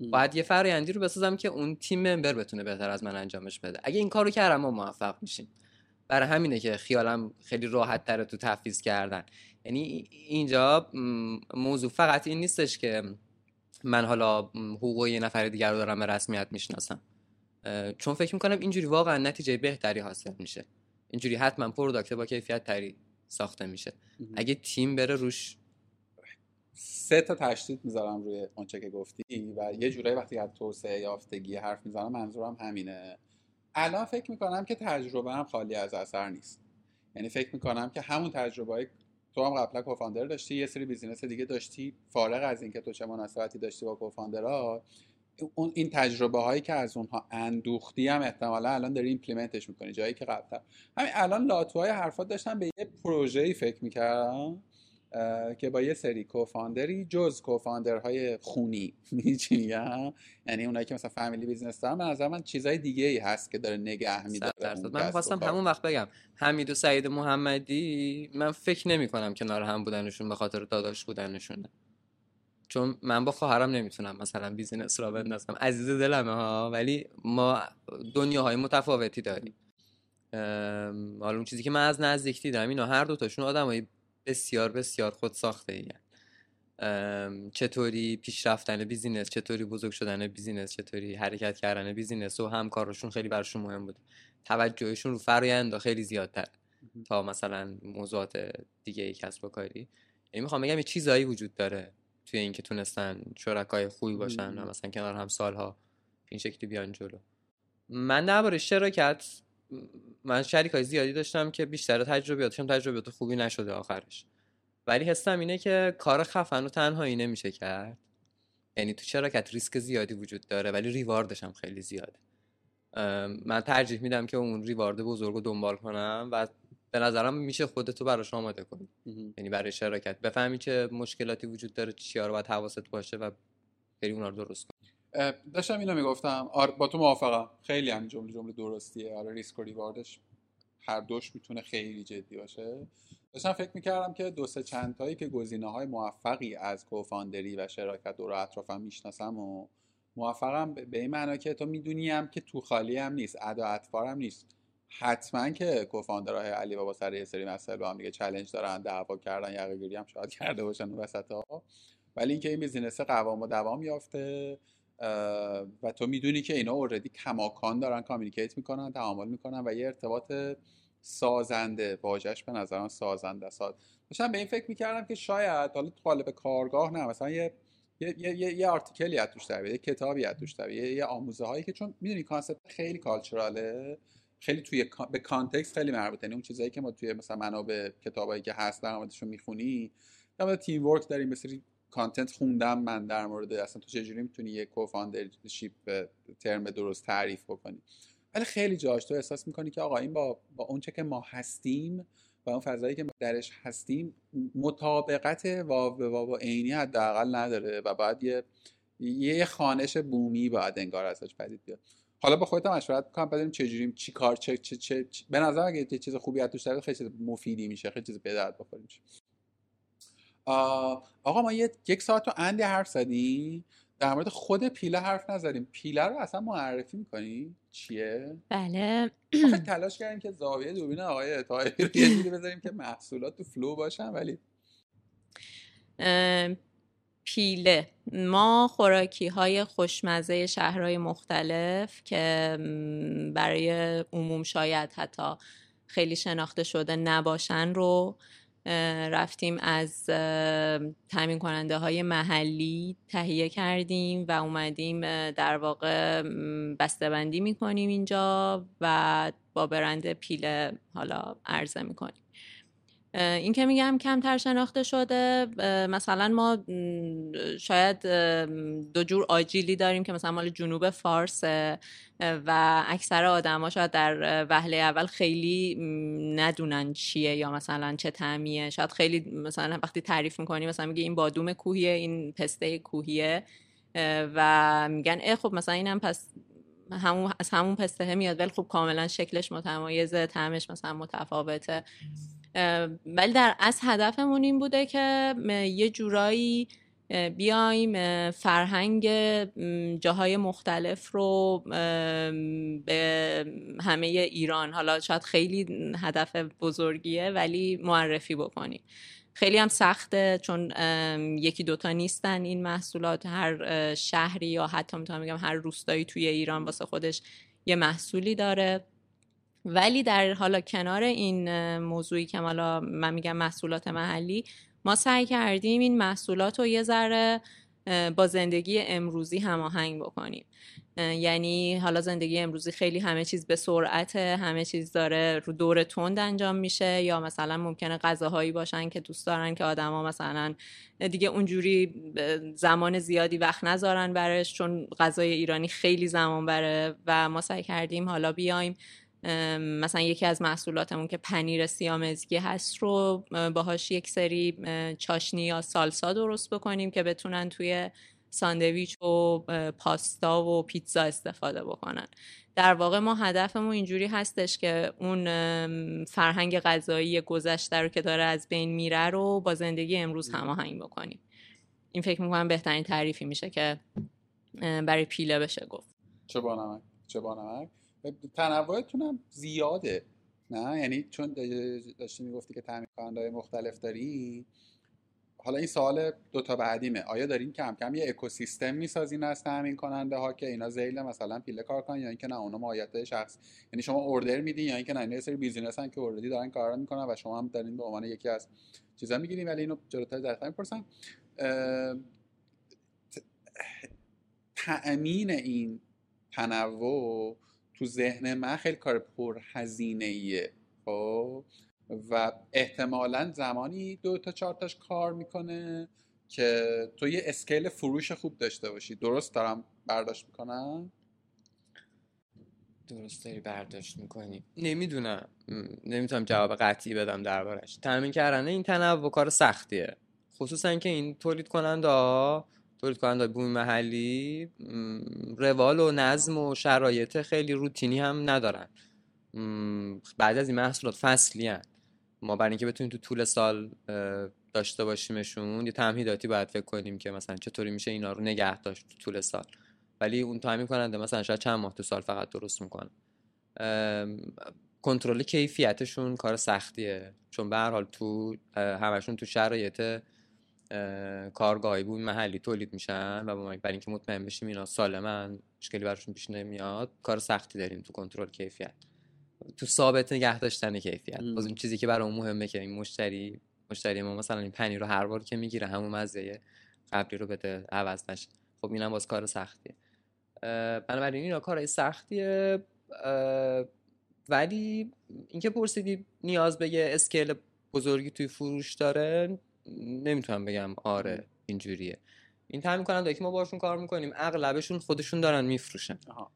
باید یه فرآیندی رو بسازم که اون تیم ممبر بتونه بهتر از من انجامش بده. اگه این کارو کردم ما موفق میشیم. برای همینه که خیالم خیلی راحت تره تو تفیز کردن. یعنی اینجا موضوع فقط این نیستش که من حالا حقوق یه نفر دیگر رو دارم به رسمیت می‌شناسم. چون فکر می‌کنم اینجوری واقعا نتیجه بهتری حاصل میشه. اینجوری حتما پروداکت با کیفیت تری ساخته میشه. اگه تیم بره روش سه تا تشدید می‌ذارم روی آنچه که گفتی و یه جورایی وقتی از توسعه یافتگی حرف می‌زنم منظورم همینه. الان فکر می‌کنم که تجربه هم خالی از اثر نیست. یعنی فکر می‌کنم که همون تجربه های تو هم قبلا co-founder داشتی یه سری business دیگه داشتی فارغ از اینکه تو چه مناسباتی داشتی با co-founderها اون این تجربه هایی که از اونها اندوختی هم احتمالا الان داری implementش می‌کنی. جایی که قبلا همین الان لابلای حرفات داشتم به یه پروژه‌ای فکر می‌کردم که با یه سری co-founderی جز co-founderهای خونی. چی میگم؟ یعنی اونایی که مثلا family business دارن نظر من چیزای دیگه ای هست که داره نگه میداره من خواستم همون وقت بگم. حمید و سعید محمدی من فکر نمی کنم کنار هم بودنشون به خاطر داداش بودنشونه چون من با خواهرم نمی‌تونم مثلا business راه بندازم. عزیز دلمه ها ولی ما دنیاهای متفاوتی داریم. حالا اون چیزی که من از نزدیک دیدم اینا هر دوتاشون آدمای بسیار بسیار خود ساخته ای چطوری پیش رفتن business چطوری بزرگ شدن business چطوری حرکت کردن business و همکارشون خیلی براشون مهم بود توجهشون رو فرایند خیلی زیادتر. تا مثلا موضوعات دیگه ای کسب و کاری. یعنی می‌خوام بگم یه چیزایی وجود داره توی اینکه تونستن شرکای خوبی باشن و. مثلا کنار هم سالها این شکلی بیان جلو. من درباره شراکت من شریک های زیادی داشتم که بیشتر تجربیاتشون تجربیات خوبی نشده آخرش. ولی حسم اینه که کار خفن و تنهایی نمیشه کرد. یعنی تو شراکت ریسک زیادی وجود داره ولی ریواردش هم خیلی زیاده. من ترجیح میدم که اون ریوارد بزرگ رو دنبال کنم و به نظرم میشه خودتو براش آماده کنی. یعنی برای شراکت. بفهمی چه مشکلاتی وجود داره چیا رو باید حواست باشه و بری اونا رو درست داشتم اینو می‌گفتم. آره با تو موافقم. خیلی همین جمله جمله درستیه. آره ریسک و ریواردش هر دوش می‌تونه خیلی جدی باشه. داشتم فکر می‌کردم که دو سه چند تایی که گزینه های موفقی از co-founderی و شراکت دور اطرافم می‌شناسم و موفقم به این معنا که تو می‌دونی هم که تو خالی هم نیست ادا اطفار هم نیست. حتما که co-founderهای علی بابا سر یه سری مسائل با هم دیگه challenge دارن دعوا کردن یقه گیری هم شاید کرده باشن وسط ها ولی اینکه این business قوام و دوام یافته و تو می‌دونی که اینا already کماکان دارن communicate می‌کنن تعامل می‌کنن و یه ارتباط سازنده واژش به نظرم سازنده است. داشتم به این فکر می‌کردم که شاید حالا قالب کارگاه نه مثلا یه یه یه یه, articleی از توش یه کتابی از توش در یه, یه آموزه هایی که چون می‌دونی concept خیلی culturalه خیلی توی به context خیلی مربوطه. یعنی اون چیزایی که ما توی مثلا منابع کتابایی که هست در موردشون می‌خونی مورد teamwork داریم مثل کانتنت خوندم من در مورد اصلا تو چجوری می‌تونی یه کوفاندرشیپ ترم درست تعریف بکنی؟ ولی خیلی جاش تو احساس می‌کنی که آقا این با با اونچه که ما هستیم و اون فضایی که درش هستیم مطابقت واو به واو عینی حداقل نداره و باید یه یه خانش بومی باید انگار ازش پدید بیاد. حالا با خودت مشورت می‌کنم ببینیم چجوری چی کار چه چه چه, چه به نظر اگه یه چیز خوبی از توش داره خیلی چیز مفیدی میشه خیلی چیز به درد آقا ما یه یک ساعت و اندی حرف زدیم. در مورد خود پیله حرف نزدیم. پیله رو اصلا معرفی می‌کنی؟ چیه؟ بله. تلاش کردیم که زاویه دوربین آقای طاهری رو یه جوری بذاریم که محصولات تو فلو باشن ولی پیله. ما خوراکی های خوشمزه شهرهای مختلف که برای عموم شاید حتی خیلی شناخته شده نباشن رو رفتیم از تامین کننده های محلی تهیه کردیم و اومدیم در واقع بسته‌بندی می‌کنیم اینجا و با برند پیله حالا عرضه می‌کنیم. این که میگم کمتر شناخته شده مثلا ما شاید دو جور آجیلی داریم که مثلا مال جنوب فارس و اکثر آدما شاید در وهله اول خیلی ندونن چیه یا مثلا چه تعمیه شاید خیلی مثلا وقتی تعریف می‌کنی مثلا میگه این بادوم کوهیه این پسته کوهیه و میگن اه خب مثلا اینم پس همون از همون پسته میاد ولی خب کاملا شکلش متمایزه طعمش مثلا متفاوته. ولی در از هدفمون این بوده که یه جورایی بیایم فرهنگ جاهای مختلف رو به همه ایران. حالا شاید خیلی هدف بزرگیه ولی معرفی بکنیم. خیلی هم سخته چون یکی دوتا نیستن این محصولات. هر شهری یا حتی می‌تونم بگم هر روستایی توی ایران واسه خودش یه محصولی داره. ولی در حالا کنار این موضوعی که حالا من میگم محصولات محلی ما سعی کردیم این محصولات رو یه ذره با زندگی امروزی هماهنگ بکنیم. یعنی حالا زندگی امروزی خیلی همه چیز به سرعت همه چیز داره رو دور تند انجام میشه یا مثلا ممکنه غذاهایی باشن که دوست دارن که آدما مثلا دیگه اونجوری زمان زیادی وقت نذارن برش چون غذای ایرانی خیلی زمان بره و ما سعی کردیم حالا بیایم مثلا یکی از محصولاتمون که پنیر سیامزگی هست رو اه، باهاش یک سری چاشنی یا سالسا درست بکنیم که بتونن توی ساندویچ و پاستا و پیتزا استفاده بکنن. در واقع ما هدفمون اینجوری هستش که اون فرهنگ غذایی گذشته رو که داره از بین میره رو با زندگی امروز هماهنگ بکنیم. این فکر می‌کنم بهترین تعریفی میشه که برای پیله بشه گفت. چه با نمک؟ چه با نمک؟ تنوعتون زیاده. نه؟ یعنی چون داشتی می‌گفتی که تعمین کننده مختلف داری حالا این سوال دوتا بعدیمه. آیا دارین کم کم یه اکوسیستم می‌سازین از تامین کننده ها که اینا زیل مثلا پیله کار کنن یا اینکه نه اونا ماهیت شخص. یعنی شما اوردر میدین یا اینکه نه یه سری بیزینس هن که اوردی دارن کار می‌کنن و شما هم دارین به عنوان یکی از چیزا می‌گیرین. ولی اینو جلوتر در می‌پرسن اه، ت- تأمین این تنوع تو ذهن من خیلی کار پرهزینه ایه خب؟ و احتمالا زمانی دو تا چهار تاش کار می‌کنه که تو یه اسکیل فروش خوب داشته باشی. درست دارم برداشت می‌کنم؟ درست داری برداشت می‌کنی. نمی‌دونم. نمی‌تونم جواب قطعی بدم دربارش. تامین کردن این تنوع کار سختیه. خصوصا که این تولید کننده تولید کننده بوم محلی روال و نظم و شرایط خیلی روتینی هم ندارن. بعد از این محصولات فصلی هن. ما برای اینکه بتونیم تو طول سال داشته باشیمشون یه تمهیداتی باید فکر کنیم که مثلا چطوری میشه اینا رو نگه داشت تو طول سال. ولی اون تامین کننده مثلا شاید چند ماه تو سال فقط درست می‌کنه. کنترل کیفیتشون کار سختیه. چون به هر حال تو همشون تو شرایط کارگاهی بود محلی تولید میشن و ما برای اینکه مطمئن بشیم اینا سالمن مشکلی براشون پیش نمیاد کار سختی داریم تو کنترل کیفیت. تو ثابت نگه داشتن کیفیت. م. باز اون چیزی که برای مهمه که این مشتری مشتری ما مثلا این پنیر رو هر بار که می‌گیره همون مزه قبلی رو بده عوض نشه. خب اینم باز کار سختیه. بنابراین اینا کارهای سختیه. ولی اینکه پرسیدی نیاز به یه اسکیل بزرگی توی فروش داره نمی‌تونم بگم آره اینجوریه. این تامین کننده که ما باشون کار می‌کنیم اغلبشون خودشون دارن میفروشن. آها.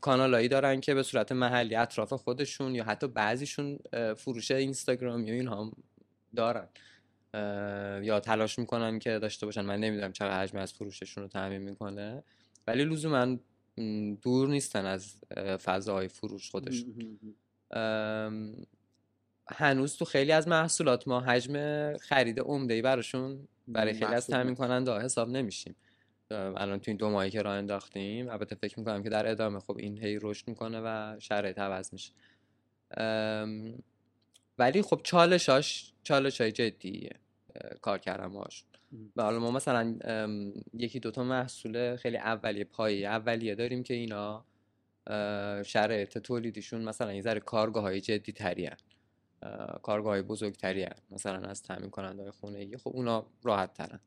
کانالایی دارن که به صورت محلی اطراف خودشون یا حتی بعضیشون فروش اینستاگرامی و اینها هم دارن. یا تلاش می‌کنن که داشته باشن. من نمی‌دونم چقدر حجم از فروششون رو تعمین می‌کنه. ولی لزوما دور نیستن از اه، فضاهای فروش خودشون. هنوز تو خیلی از محصولات ما حجم خرید عمده‌ای براشون برای خیلی از تامین. کننده ها حساب نمیشیم. الان تو این دو ماهی که راه انداختیم البته فکر می‌کنم که در ادامه خب این هی رشد می‌کنه و شرایط عوض میشه. ولی خب چالشاش چالش های جدیه کار کردن باهاشون و حالا ما مثلا یکی دوتا محصول خیلی اولیه پایه اولیه داریم که اینا شرایط تولیدیشون مثلا یه ذره کارگاه های جدی تری کارگاه های بزرگتری مثلا از تامین کننده های خونگی. خب اونا راحت ترن.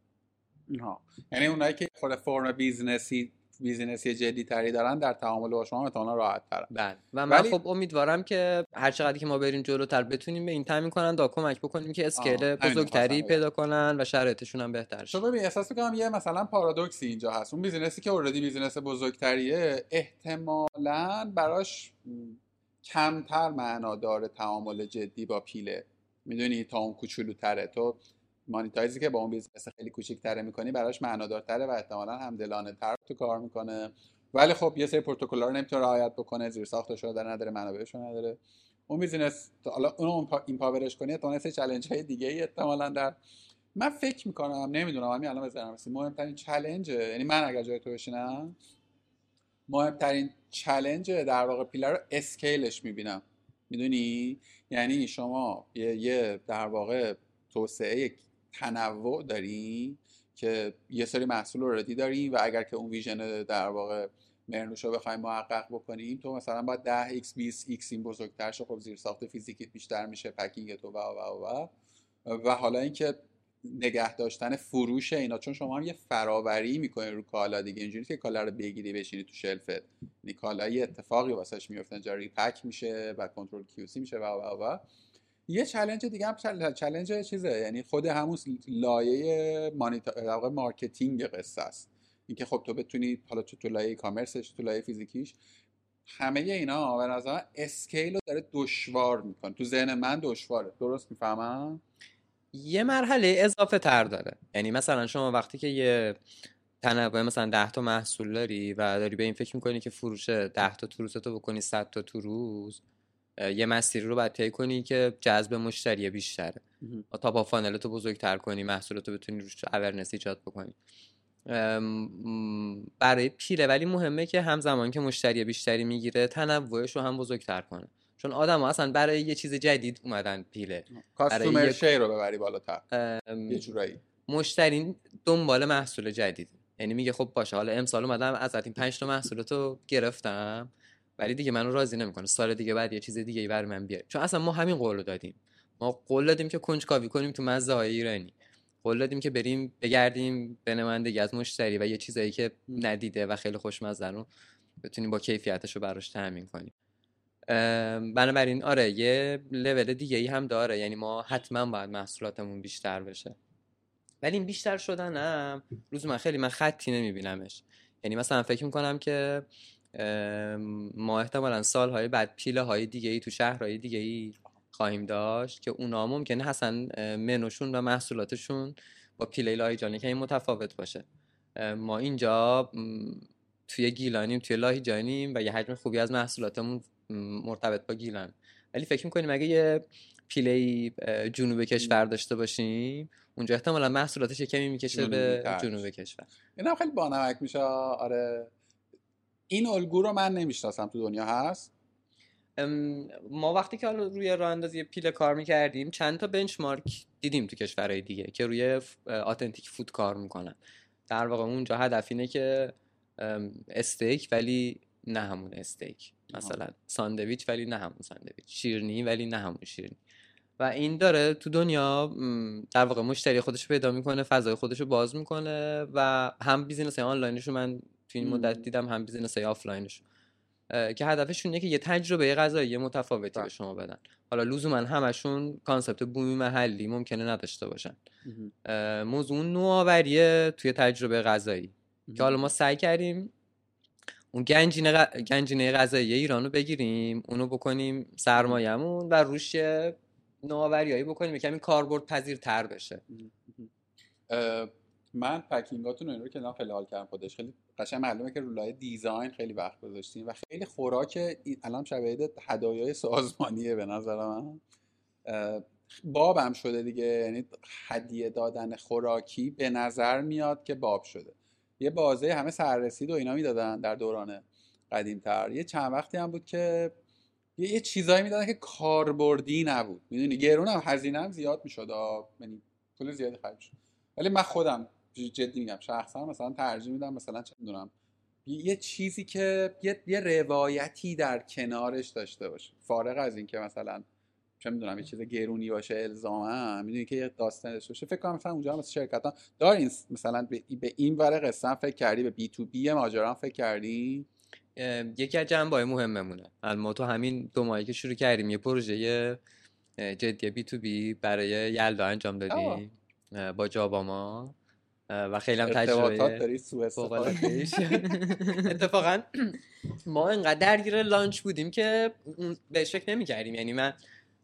یعنی اونایی که خود فرم businessی businessی جدی تری دارن در تعامل با شما احتمالاً راحت ترن بله. و من ولی- خب امیدوارم که هر چقدر که ما بریم جلوتر بتونیم به این تامین کننده کمک بکنیم که scale بزرگتری. پیدا کنن و شرایطشون هم بهتر شه. ببین احساس می‌کنم یه مثلا پارادوکسی اینجا هست. اون businessی که already business بزرگتریه احتمالا براش کمتر معنا داره تعامل جدی با پیله. می‌دونی تا اون کوچولوتره. تو monetizeی که با اون business خیلی کوچیک‌تره می‌کنی براش معنادارتره و احتمالا همدلانه تر تو کار می‌کنه. ولی خب یه سری پروتکل‌ها رو نمی‌تونه رعایت بکنه زیر ساختش رو در نداره منابعش رو نداره. اون business حالا اون empowerش کنی احتمالاً سری چالش های دیگه ای احتمالاً در من فکر می‌کنم نمی‌دونم همین الان بزنم مهمترین challenge یعنی من اگر جای تو بشینم مهمترین challenge در واقع پیله رو scaleش می‌بینم. می‌دونی؟ یعنی شما یه, یه در واقع توسعه تنوع داری که یه سری محصول already داری و اگر که اون vision در واقع مهرنوش رو بخوایم محقق بکنیم تو مثلا باید 10 x 20 x این بزرگتر شه. خب زیر ساخت فیزیکیت بیشتر میشه packing تو و و و و. و حالا اینکه نگه داشتن فروش اینا چون شما هم یه فراوری می‌کنید رو کالا دیگه. اینجوری که کالا رو بگیری بشینی تو shelfت یعنی کالا یه اتفاقی واسش میفته اینجا repack میشه و کنترل QC میشه و و و یه challenge دیگه هم chall- challenge چیزه یعنی خود همون لایه واقع marketing قصه است. اینکه خب تو بتونی حالا چه تو لایه commerceش تو لایه فیزیکیش همه اینا به نظر scale رو داره دشوار می‌کنه. تو ذهن من دشواره. درست می‌فهمم؟ یه مرحله اضافه تر داره. یعنی مثلا شما وقتی که یه تنوع مثلا 10 تا محصول داری و داری به این فکر می‌کنی که فروش 10 تا تو روزتو بکنی 100 تا تو روز یه مسیری رو باید طی کنی که جذب مشتری بیشتره. و تا با فانلتو بزرگتر کنی محصولتو بتونی روش اورنس ایجاد بکنی. برای پیره ولی مهمه که همزمان که مشتری بیشتری می‌گیره تنوعش رو هم بزرگتر کنه. چون آدم ها اصلا برای یه چیز جدید اومدن پیله. کاستومر شیر رو ببری بالاتر. یه جورایی. مشتری دنبال محصول جدید. یعنی میگه خب باشه حالا امسال اومدم ازت این 5 تا محصولاتو گرفتم ولی دیگه منو راضی نمی‌کنه. سال دیگه بعد یه چیز دیگه ای برای من بیاری چون اصلا ما همین قول رو دادیم. ما قول دادیم که کنجکاوی کنیم تو مزه های ایرانی. قول دادیم که بریم بگردیم به نمایندگی از مشتری و یه چیزایی که ندیده و خیلی خوشمزه رو بتونیم با کیفیتش رو براش تامین کنیم. بنابراین آره یه لول دیگه ای هم داره. یعنی ما حتما باید محصولاتمون بیشتر بشه. ولی این بیشتر شدنم روز من خیلی من خطی نمیبینمش. یعنی مثلا فکر می‌کنم که ما احتمالا سالهای بعد پیله های دیگه ای تو شهرهای دیگه ای خواهیم داشت که اونا ممکنه اه، منوشون و محصولاتشون با پیله لاهیجانی که این متفاوت باشه. ما اینجا توی گیلانیم توی لاهیجانیم و یه حجم خوبی از محصولاتمون مرتبط با گیلان. ولی فکر می‌کنیم اگه یه پیله جنوب کشور داشته باشیم اونجا احتمالا محصولاتش یه کمی می‌کشه به جنوب. کشور. این هم خیلی بانمک میشه آره. این الگو رو من نمی‌شناسم تو دنیا هست؟ ما وقتی که حالا روی راه اندازی پیله کار می‌کردیم چند تا بنچمارک دیدیم تو کشورهای دیگه که روی آتنتیک فود کار می‌کنن. در واقع اونجا هدف اینه که استیک ولی نه همون استیک. مثلا ساندویچ ولی نه همون ساندویچ. شیرنی ولی نه همون شیرنی. و این داره تو دنیا در واقع مشتری خودش پیدا می‌کنه فضای خودش رو باز می‌کنه و هم business آنلاینش رو من تو این. مدت دیدم هم business آفلاینش اه، که هدفشون اینه که یه تجربه غذایی متفاوتی به بله. شما بدن. حالا لزوما همشون concept بومی محلی ممکنه نداشته باشن. موضوع نوآوریه توی تجربه غذایی. که حالا ما سعی کردیم اون گنجینه, غ- گنجینه غذایی ایران رو بگیریم اونو بکنیم سرمایه‌مون و روش نوآوریایی بکنیم کمی کاربرد پذیرتر بشه. اه، من پکینگاتون این رو که حال کردم خودش خیلی قشنگ معلومه که رولای دیزاین خیلی وقت گذاشتین و خیلی خوراک الان شبیه هدایای سازمانیه به نظر من. بابم شده دیگه یعنی هدیه دادن خوراکی به نظر میاد که باب شده. یه بازه همه سررسید و اینا می‌دادن در دوران قدیمتر. یه چند وقتی هم بود که یه, چیزایی می‌دادن که کاربردی نبود. می‌دونی؟ گرون هم هزینه هم زیاد می‌شد. یعنی پول زیادی خرج می‌شد. ولی من خودم جدی میگم شخصا مثلا ترجیح میدم مثلا چه می‌دونم یه چیزی که یه, یه روایتی در کنارش داشته باشه فارغ از اینکه مثلا چه می‌دونم یه چیز گرونی باشه الزاما می‌دونی که یه داستان باشه. فکر کنم مثلا اونجا هم مثلا شرکت ها دارین مثلا به, به این ور قصه فکر کردی به بی تو بی ماجرا فکر کردی؟ یکی از جنبه مهممونه. الان ما تو همین دو ماهی که شروع کردیم یه پروژه جدی بی تو بی برای یلدا انجام دادیم اه، با جاباما و خیلی هم تجربه اتفاقا ما انقدر درگیر لانچ بودیم که اون- بهش فکر نمی‌کردیم. یعنی من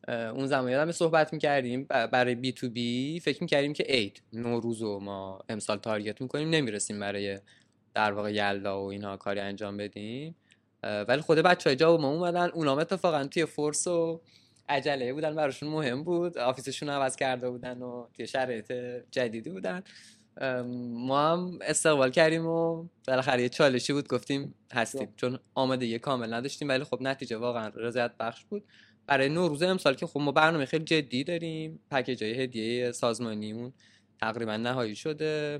اون زمان یادم صحبت می‌کردیم برای بی تو بی فکر می‌کردیم که عید نوروز رو ما امسال تارگت می‌کنیم نمی‌رسیم برای در واقع یلدا و اینها کاری انجام بدیم. ولی خود بچه های جا ما اومدن اونام اتفاقا توی فورس و عجله بودن براشون مهم بود. آفیسشون عوض کرده بودن و توی شرایط جدیدی بودن. ما هم استقبال کردیم و بالاخره یه چالشی بود گفتیم هستیم. چون آمادگی کامل نداشتیم ولی خب نتیجه واقعا رضایت بخش بود. برای نوروز امسال که خب ما برنامه خیلی جدی داریم پکیج های هدیه سازمانیمون تقریبا نهایی شده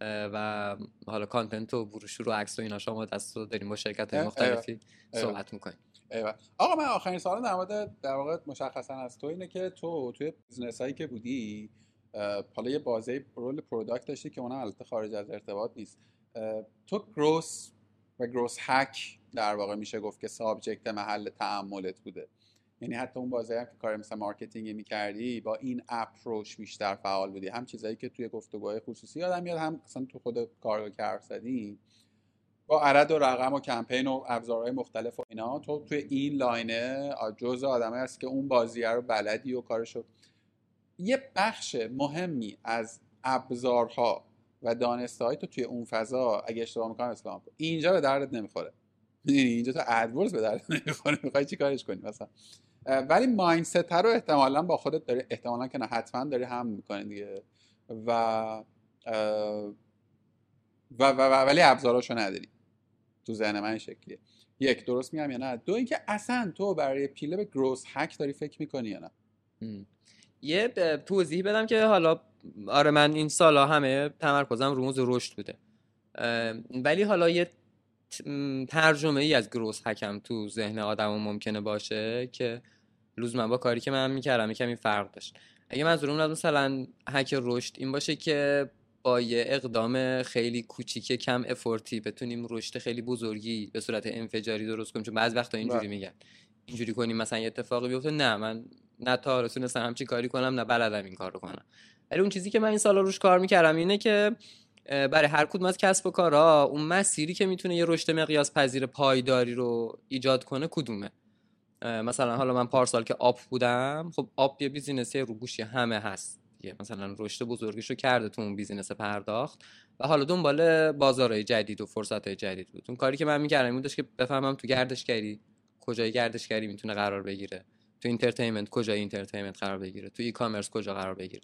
و حالا content و بروشور و عکس و اینا شما دست رو داریم با شرکت های مختلفی. صحبت می‌کنیم. آقا من آخرین سوال در مورد در واقع مشخصا از تو اینه که تو توی business هایی که بودی حالا یه بازه role product داشتی که اونم البته خارج از ارتباط نیست تو growth و growth hack در واقع میشه گفت که subject محل تعاملت بوده یعنی حتی اون بازه هم که کار مثل marketing می‌کردی با این approach بیشتر فعال بودی. هم چیزایی که توی گفتگوهای خصوصی یادم میاد هم اصلا تو خود کارگاه که زدی با عدد و رقم و کمپین و ابزارهای مختلف و اینا تو توی این لاینه جزء آدمایی هست که اون بازیه رو بلدی و کارشو. یه بخش مهمی از ابزارها و دانسته های تو توی اون فضا اگه اشتباه می‌کنم اسلام کن اینجا به دردت نمی‌خوره. می‌دونی؟ اینجا تو ادورز به دردت نمی‌خوره. می‌خوای چی کارش کنی مثلا؟ ولی مایندست رو احتمالا با خودت داری احتمالا که نه حتما داری هم می‌کنی دیگه. و و, و, و ولی ابزاراشو نداری. تو ذهن من شکلیه. یک درست میگم یا نه؟ دو اینکه اصلا تو برای پیله به گروس هک داری فکر می‌کنی یا نه. یه توضیح بدم که حالا آره من این سالا همه تمرکزم رو رشد بوده. ولی حالا یه ترجمه ای از گروس حکم تو ذهن آدم ممکنه باشه که لزوما با کاری که من می‌کردم یکم این فرق داشت. اگه منظورمون از مثلا هک رشد این باشه که با یه اقدام خیلی کوچیک کم افورتی بتونیم رشد خیلی بزرگی به صورت انفجاری درست کنیم. چون بعض وقتا اینجوری بله. میگن. اینجوری کنیم مثلا یه اتفاقی بیفته. نه من نه تا حالا تونستم همچین کاری کنم نه بلدم این کار رو کنم. ولی اون چیزی که من این سالا روش کار می‌کردم اینه که برای هر کدوم از کسب و کارها اون مسیری که می‌تونه یه رشد مقیاس پذیر پایداری رو ایجاد کنه کدومه؟ مثلا حالا من پارسال که آپ بودم خب آپ یه business ی رو گوشی همه هست دیگه. مثلا رشد بزرگیش رو کرده تو اون business پرداخت و حالا دنبال بازارهای جدید و فرصتهای جدید بود. اون کاری که من می‌کردم این بودش که بفهمم تو گردشگری کجای گردشگری می‌تونه قرار بگیره. تو entertainment کجای entertainment قرار بگیره. تو e-commerce کجا قرار بگیره.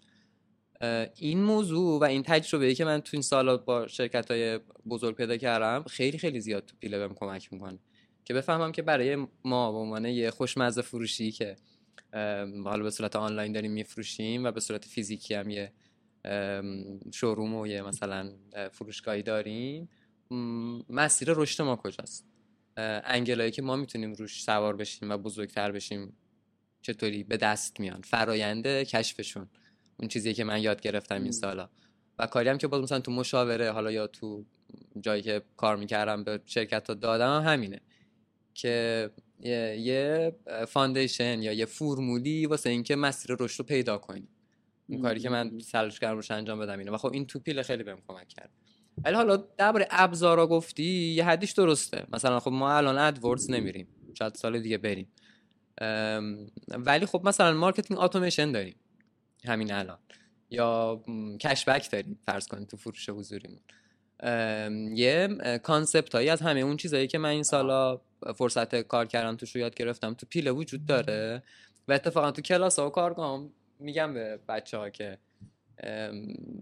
این موضوع و این تجربه که من تو این سالا با شرکت های بزرگ پیدا کردم خیلی خیلی زیاد تو پیله بهم کمک می‌کنه که بفهمم که برای ما به عنوان یه خوشمزه فروشی که حالا به صورت آنلاین داریم میفروشیم و به صورت فیزیکی هم یه شوروم و یه مثلا اه، فروشگاهی داریم مسیر رشد ما کجاست؟ انگلایی که ما می‌تونیم روش سوار بشیم و بزرگتر بشیم چطوری به دست میان؟ فراینده کشفشون. اون چیزی که من یاد گرفتم این. سالا. و کاری هم که باز مثلا تو مشاوره حالا یا تو جایی که کار می‌کردم به شرکت ها دادم هم همینه. که یه, foundation یا یه فرمولی واسه اینکه مسیر رشد رو پیدا کنی. اون کاری که من کردم روش انجام بدم اینه. و خب این تو پیله خیلی بهم کمک کرد. ولی حالا درباره ابزارا گفتی یه حدیش درسته. مثلا خب ما الان AdWords نمیریم. شاید سال دیگه بریم. ولی خب مثلا marketing اتوماسیون داریم. همین الان. یا cashback داریم فرض کنید تو فروش حضوریمون. یه concept هایی از همه اون چیزایی که من این سالا فرصت کار کردم توش رو یاد گرفتم تو پیله وجود داره. و اتفاقا تو کلاس ها و کارگاه میگم به بچه ها که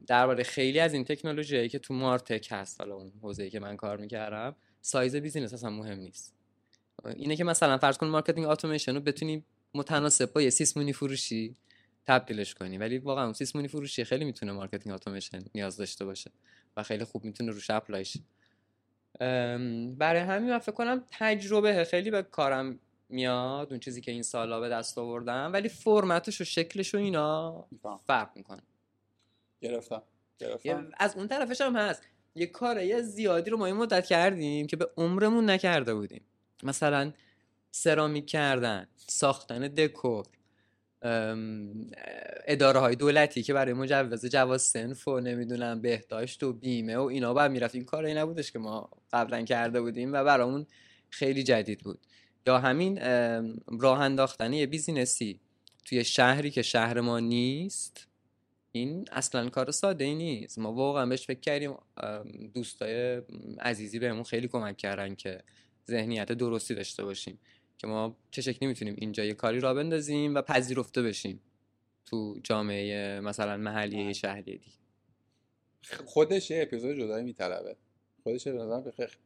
درباره خیلی از این تکنولوژی هایی که تو martech هست حالا اون حوزه‌ای که من کار می‌کردم size business اصلا مهم نیست. اینه که مثلا فرض کن marketing اتوماسیون رو بتونی متناسب با یه سیسمونی فروشی تبدیلش کنی. ولی واقعا اون سیسمونی فروشی خیلی می‌تونه marketing اتوماسیون نیاز داشته باشه و خیلی خوب می‌تونه روش apply شه ام، برای همین من فکر کنم تجربه خیلی به کارم میاد اون چیزی که این سالا به دست آوردم ولی فرمتش و شکلش و اینا. فرق می‌کنه. گرفتم. یه- گرفتم از اون طرفش هم هست. یه کارای زیادی رو ما این مدت کردیم که به عمرمون نکرده بودیم. مثلا سرامیک کردن ساختن دکور اداره های دولتی که برای مجوز جواز سنف و نمی‌دونم بهداشت و بیمه و اینا باید می‌رفت. این کارایی نبودش که ما قبلا کرده بودیم و برامون خیلی جدید بود. یا همین راه انداختن یه بیزینسی توی شهری که شهر ما نیست این اصلا کار ساده ای نیست. ما واقعا بهش فکر کردیم. دوستای عزیزی بهمون خیلی کمک کردن که ذهنیت درستی داشته باشیم. که ما چه شکلی می‌تونیم اینجا یه کاری را بندازیم و پذیرفته بشیم تو جامعه مثلا محلی یه شهری دیگه. خودش یه اپیزود جدایی میطلبه. خودش به بخیر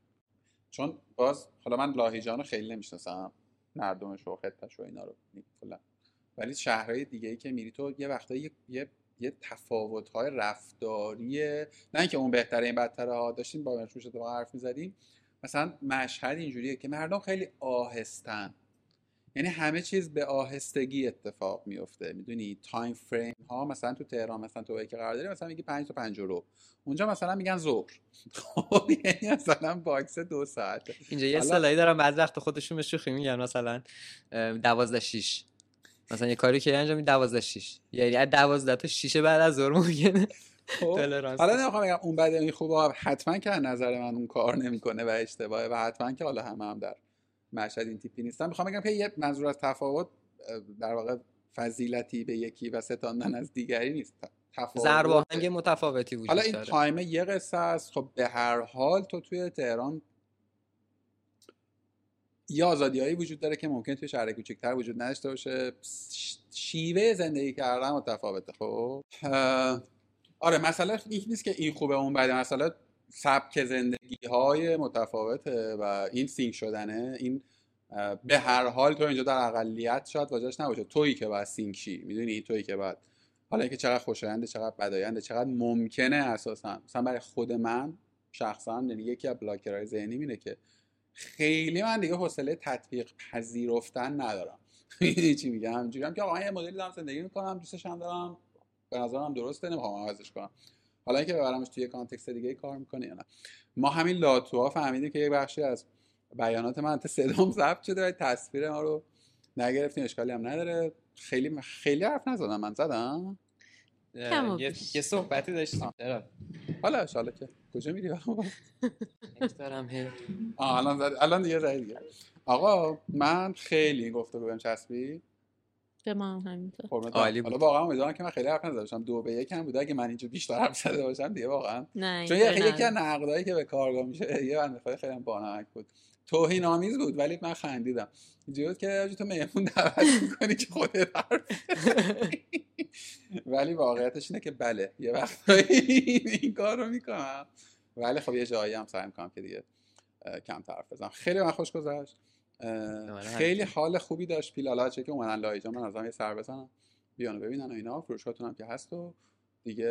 چون باز حالا من لاهیجان رو خیلی نمی‌شناسم. مردمش و خطش و اینا رو. کلا. ولی شهرهای دیگه ای که میری تو یه وقتایی یه, یه, تفاوت های رفتاری نه اینکه اون بهتره این بدتره. ها داشتیم با مرشوش تو حرف می‌زدیم. مثلا مشهد اینجوریه که مردم خیلی آهستن. یعنی همه چیز به آهستگی اتفاق میفته می‌دونی time frame ها مثلا تو تهران مثلا تو که قرار داری مثلا میگی 5 تا 5 رو. اونجا مثلا میگن ظهر. خب یعنی مثلا box دو ساعته اینجا یه اصطلاحی دارم بعض وقت خودشون به شوخی میگن مثلا اه، دوازده شیش. مثلا یه کاری که انجام میدی دوازده شیش. یعنی از دوازده تا شیش بعد از ظهر ممکنه. حالا نمی‌خوام بگم اون بده این خوبه حتما که از نظر من اون کار نمی‌کنه و اشتباهه و حتما که حالا همه هم در مشهد این تیپی نیستن. می‌خوام بگم که یه منظور از تفاوت در واقع فضیلتی به یکی و ستاندن از دیگری نیست. تفاوت ضرب آهنگ متفاوتی وجود حالا این داره. تایم یه قصه است. خب به هر حال تو توی تهران یه آزادی هایی وجود داره که ممکن توی شهر کوچکتر وجود نداشته باشه. شیوه زندگی کردن متفاوته. خب آره مسئله این نیست که این خوبه اون بده. مسئله سبک زندگی های متفاوته و این سینک شدنه. این به هر حال تو اینجا در اقلیت شاید واجهش نباشه. تویی که باید سینک شی می‌دونی؟ تویی که باید. حالا اینکه چقدر خوشاینده چقدر بداینده چقدر ممکنه اساسا. مثلا برای خود من شخصا یعنی یکی از بلاکرهای ذهنی اینه که خیلی من دیگه حوصله تطبیق پذیرفتن ندارم. چی میگم؟ همینجوری هم که آقا یه مدلی دارم زندگی می‌کنم دوستش هم دارم. به نظرم درسته نمی‌خوام عوضش کنم. حالا اینکه ببرمش توی کانتکست دیگه کار می‌کنه یا نه. ما همین لاتوها فهمیدیم که یه بخشی از بیانات من تا صدام ضبط شده و تصویر ما رو نگرفتیم اشکالی هم نداره. خیلی خیلی حرف نزدم من زدم؟ یه بیش. یه صحبتی داشتیم چرا؟ حالا اشاله که کجا میری؟ دارم الان. الان دیگه زدی دیگه. آقا من خیلی گفته بودم چسبی به ما هم همینطور. حالا واقعا امیدوارم که من خیلی حرف نزده باشم دو به یک هم بوده اگه من اینجا بیشتر حرف زده باشم دیگه واقعا. نه چون یه- یکی از. نقدایی که به کارگاه میشه یه بنده خدا خیلی هم بانمک بود. توهین آمیز بود ولی من خندیدم. اینجوری بود که تو مهمون دعوت می‌کنی که خودت حرف. ولی واقعیتش اینه که بله یه وقتایی این کار رو می‌کنم. ولی خب یه جایی هم سعی می‌کنم که دیگه کم حرف بزنم. خیلی من خوش گذشت. خیلی همینطور. حال خوبی داشت پیلالا چه که اومدن لایجا من ازم یه سر بزنم. بیانو ببینن و اینا. فروشاتون هم که هست و دیگه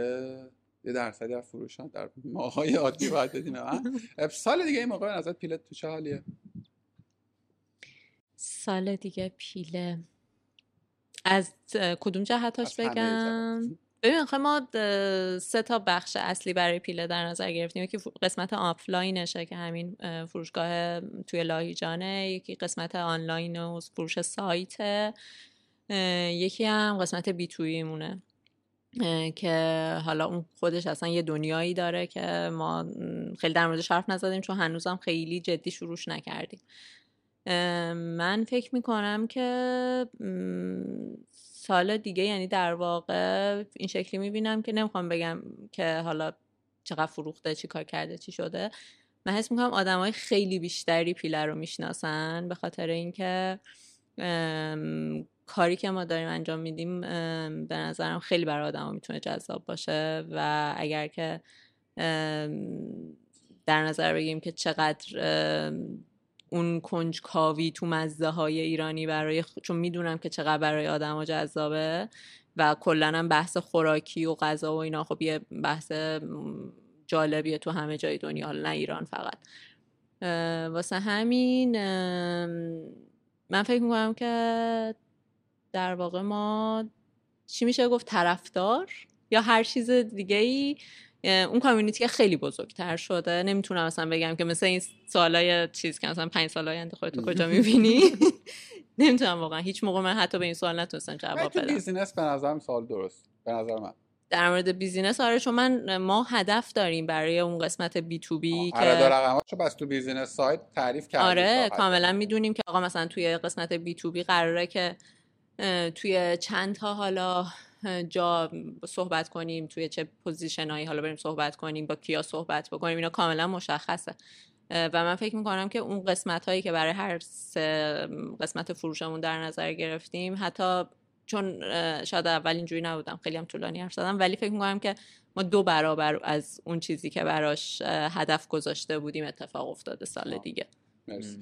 یه درصدی از فروشات در ماهای عادی باید بدیم به من. سال دیگه این موقع به نظر پیلت تو چه حالیه؟ سال دیگه پیله از کدوم جهتاش از بگم. ببین ما سه تا بخش اصلی برای پیله در نظر گرفتیم. یکی قسمت آفلاینشه که همین اه، فروشگاه توی لاهیجانه. یکی قسمت آنلاین و فروش سایت یکی هم قسمت بی تویی مونه که حالا اون خودش اصلا یه دنیایی داره که ما خیلی در موردش حرف نزدیم چون هنوزم خیلی جدی شروعش نکردیم. من فکر می‌کنم که م، سال دیگه یعنی در واقع این شکلی می‌بینم که نمی‌خوام بگم که حالا چقدر فروخته چی کار کرده چی شده. من حس می‌کنم آدمای خیلی بیشتری پیله رو می‌شناسن به خاطر اینکه کاری که ما داریم انجام میدیم به نظرم خیلی برای آدم می‌تونه جذاب باشه و اگر که در نظر بگیریم که چقدر اون کنجکاوی تو مزه های ایرانی برای چون می‌دونم که چقدر برای آدم جذابه و کلا هم بحث خوراکی و غذا و اینا خب یه بحث جالبیه تو همه جای دنیا نه ایران فقط. واسه همین من فکر می‌کنم که در واقع ما چی میشه گفت طرفدار یا هر چیز دیگه ای اون community که خیلی بزرگتر شده. نمی‌تونم اصلا بگم که مثل این سالای چیز که مثلا پنج سال آینده خودتو کجا می‌بینی؟ نمی‌تونم واقعا. هیچ موقع من حتی به این سوال نتونستم جواب بدم. business به نظرم سال درست. به نظر من. در مورد business آره چون من ما هدف داریم برای اون قسمت B2B که رقماشو بس تو business سایت تعریف کردی آره. کاملا می‌دونیم که آقا مثلا توی قسمت B2B قراره که توی چند تا حالا جا صحبت کنیم توی چه پوزیشن هایی حالا بریم صحبت کنیم با کیا صحبت بکنیم اینا کاملا مشخصه. و من فکر می‌کنم که اون قسمت هایی که برای هر سه قسمت فروشمون در نظر گرفتیم حتی چون شاید اول اینجوری نبودم خیلی هم طولانی حرف زدم ولی فکر می‌کنم که ما دو برابر از اون چیزی که براش هدف گذاشته بودیم اتفاق افتاده سال. دیگه. مرسی.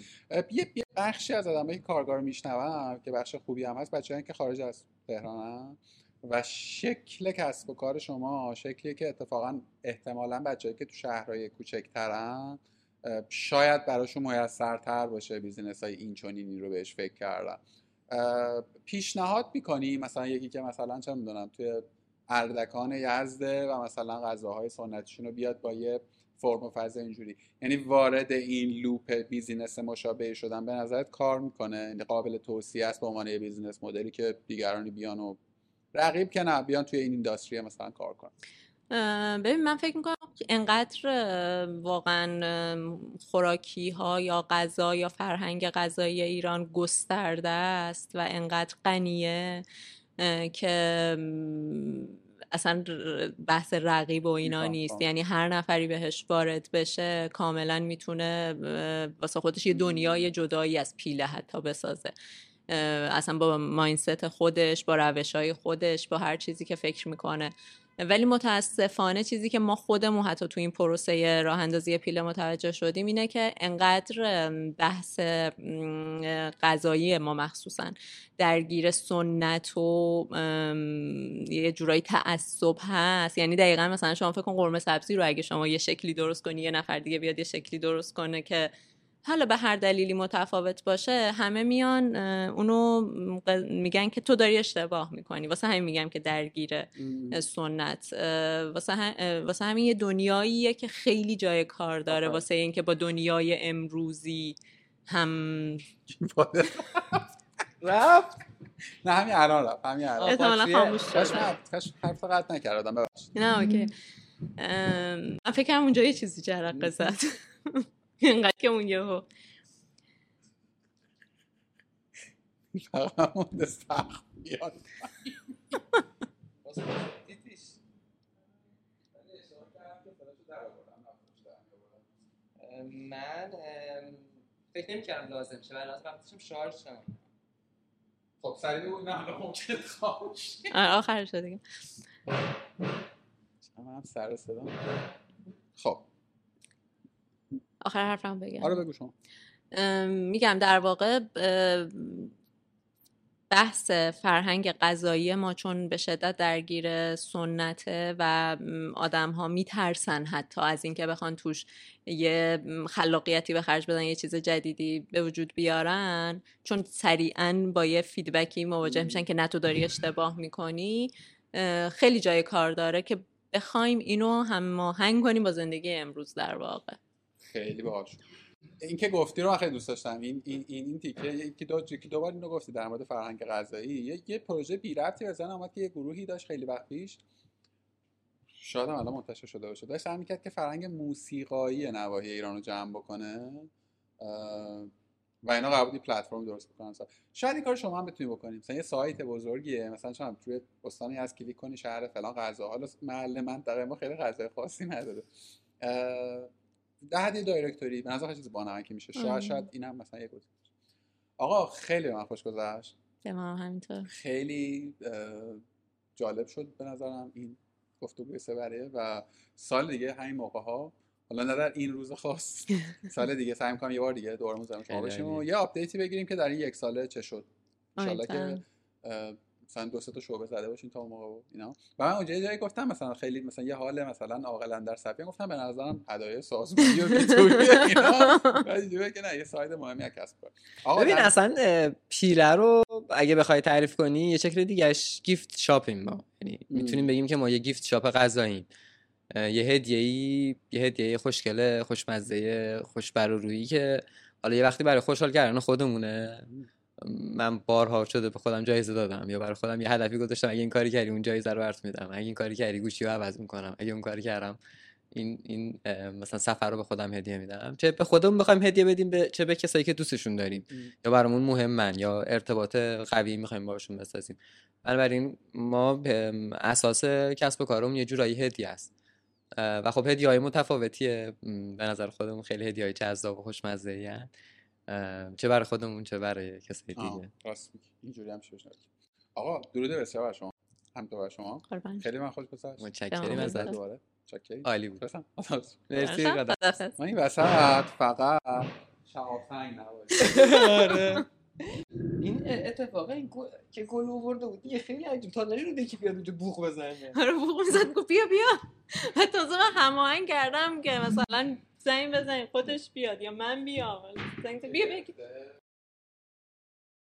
یه بخشی از آدمایی رو میشنوم که بخش خوبی هم هست بچه‌ای که خارج از تهرانن. و شکل کسب و کار شما شکلیه که اتفاقا احتمالا بچه‌ای که تو شهرهای کوچکترن شاید براشون میسرتر باشه بیزینس های این چنینی رو بهش فکر کردن. پیشنهاد می‌کنی مثلا یکی که مثلا چه می‌دونم توی اردکان یزده و مثلا غذاهای سنتیشون رو بیاد با یه فرم و فضا اینجوری. یعنی وارد این loop business مشابه شدن به نظرت کار می‌کنه؟ یعنی قابل توصیه است به عنوان یه business model ی که دیگرانی بیان و رقیب که نه بیان توی این industry مثلا کار کنن. ببین من فکر می‌کنم انقدر اه، واقعا خوراکی ها یا غذا یا فرهنگ غذایی ایران گسترده است و انقدر غنیه که اصلا بحث رقیب و اینا نیست. یعنی هر نفری بهش وارد بشه کاملا می‌تونه واسه خودش یه دنیای جدایی از پیله حتی بسازه. اصلا با ماینست خودش با روش های خودش با هر چیزی که فکر می‌کنه. ولی متاسفانه چیزی که ما خودمون حتی تو این پروسه راه اندازی پیله متوجه شدیم اینه که انقدر بحث غذایی ما مخصوصا درگیر سنت و یه جورایی تعصب هست. یعنی دقیقا مثلا شما فکر کن قرمه سبزی رو اگه شما یه شکلی درست کنی یه نفر دیگه بیاد یه شکلی درست کنه که حالا به هر دلیلی متفاوت باشه همه میان اونو میگن که تو داری اشتباه می‌کنی. واسه همین میگم که درگیر. سنت. واسه, هم- واسه همین یه دنیاییه که خیلی جای کار داره. واسه اینکه با دنیای امروزی هم رفت. نه همین الان رفت همین الان. احتمالا. خاموش کاش حرف قطع نکردم ببخشید. نه اوکی. من فکرم اونجا یه چیزی جرقه زد اینقدر که اون یهو فقط سخت بیاد من فکر نمی کردم لازم شه ولی از وقتشم شارژ شدم خب سریع بگو نه الان ممکن آره، آخرش رو دیگه من هم سر صدا خب آخر حرفم بگم. آره بگو شما. میگم در واقع بحث فرهنگ غذایی ما چون به شدت درگیر سنته و آدم ها میترسن حتی از اینکه بخوان توش یه خلاقیتی به خرج بدن یه چیز جدیدی به وجود بیارن چون سریعا با یه فیدبکی مواجه میشن که نه تو داری اشتباه می‌کنی. خیلی جای کار داره که بخوایم اینو هماهنگ کنیم با زندگی امروز در واقع. خیلی باحال شد. این که گفتی رو خیلی دوست داشتم. این این این, این تیکه یکی دو یکی دو بار اینو گفتی در مورد فرهنگ غذایی. یه, یه پروژه بی ربطی به ذهنم اومد که یه گروهی داشت خیلی وقت پیش. شاید الان منتشر شده باشه. داشت سعی می‌کرد که فرهنگ موسیقایی نواحی ایران رو جمع بکنه. و اینا بود یه پلتفرم درست بکنن. شاید این کار شما هم بتونید بکنید مثلا یه سایت بزرگیه. مثلا شما توی استانی از کلیک کنی شهر فلان غذا. حالا محل منطقه ما خیلی غذای خاصی نداره. ده یه دایرکتوری به نظر چیز بانمکی میشه شاید آره. شاید اینم مثلا یه گزینه باشه. آقا خیلی من خوش گذشت به ما هم همینطور خیلی جالب شد به نظرم این گفتگوی سه و سال دیگه همین موقع ها حالا نه در این روز خاص سال دیگه سعی می‌کنم یه بار دیگه دورمون زمین شما باشیم و. یه update ی بگیریم که در این یک ساله چه شد انشالله که مثلا دو سه تا شعبه زده باشین تا اون موقع و اینا. و من اونجا جایی گفتم مثلا خیلی مثلا یه حال مثلا عاقل اندر سفیه گفتم به نظرم هدایای سازمانی و B2B اینا. اینجوریه که نه یه side مهمی از کسب آقا ببین در- اصلا پیره رو اگه بخوای تعریف کنی یه شکل دیگهش گیفت شاپیم ما یعنی. می‌تونیم بگیم که ما یه گیفت شاپ غذاییم. یه هدیه‌ای یه هدیه خوشگله خوشمزه خوش بر و رویی که حالا یه وقتی برای خوشحال کردن خودمونه من بارها شده به خودم جایزه دادم یا برای خودم یه هدفی گذاشتم. اگه این کاری کردی اون جایزه رو برات میدم. اگه این کاری کردی گوشی رو عوض می‌کنم. اگه اون کاری کردم این این مثلا سفر رو به خودم هدیه میدم. چه به خودمون بخوایم هدیه بدیم به چه به کسایی که دوستشون داریم م. یا برامون مهمن یا ارتباط قوی می‌خوایم باشون بسازیم. بنابراین ما به اساس کسب و کارمون یه جورایی هدیه است. و خب هدیه های متفاوتیه به نظر خودمون خیلی هدیه های جذاب و خوشمزه چه برای خودمون چه برای کسای آه، دیگه. راست. اینجوری هم شد آقا درود بسیار بر شما. هم تو بر شما. خیلی من خوش گذشت. متشکریم جمع ازت. دوباره. چاکری عالی بود. مرسی. من این وسط فقط شهابسنگ نباشه. آره. این اتفاقا این گل که گل آورده بود دیگه خیلی عجیب. تا نشده که بیاد اونجا بوق بزنه. آره بوق می‌زد گفت بیا بیا. و تازه من هماهنگ کردم که مثلا زنگ بزنی خودش بیاد یا من بیام. زنگ بیا بیا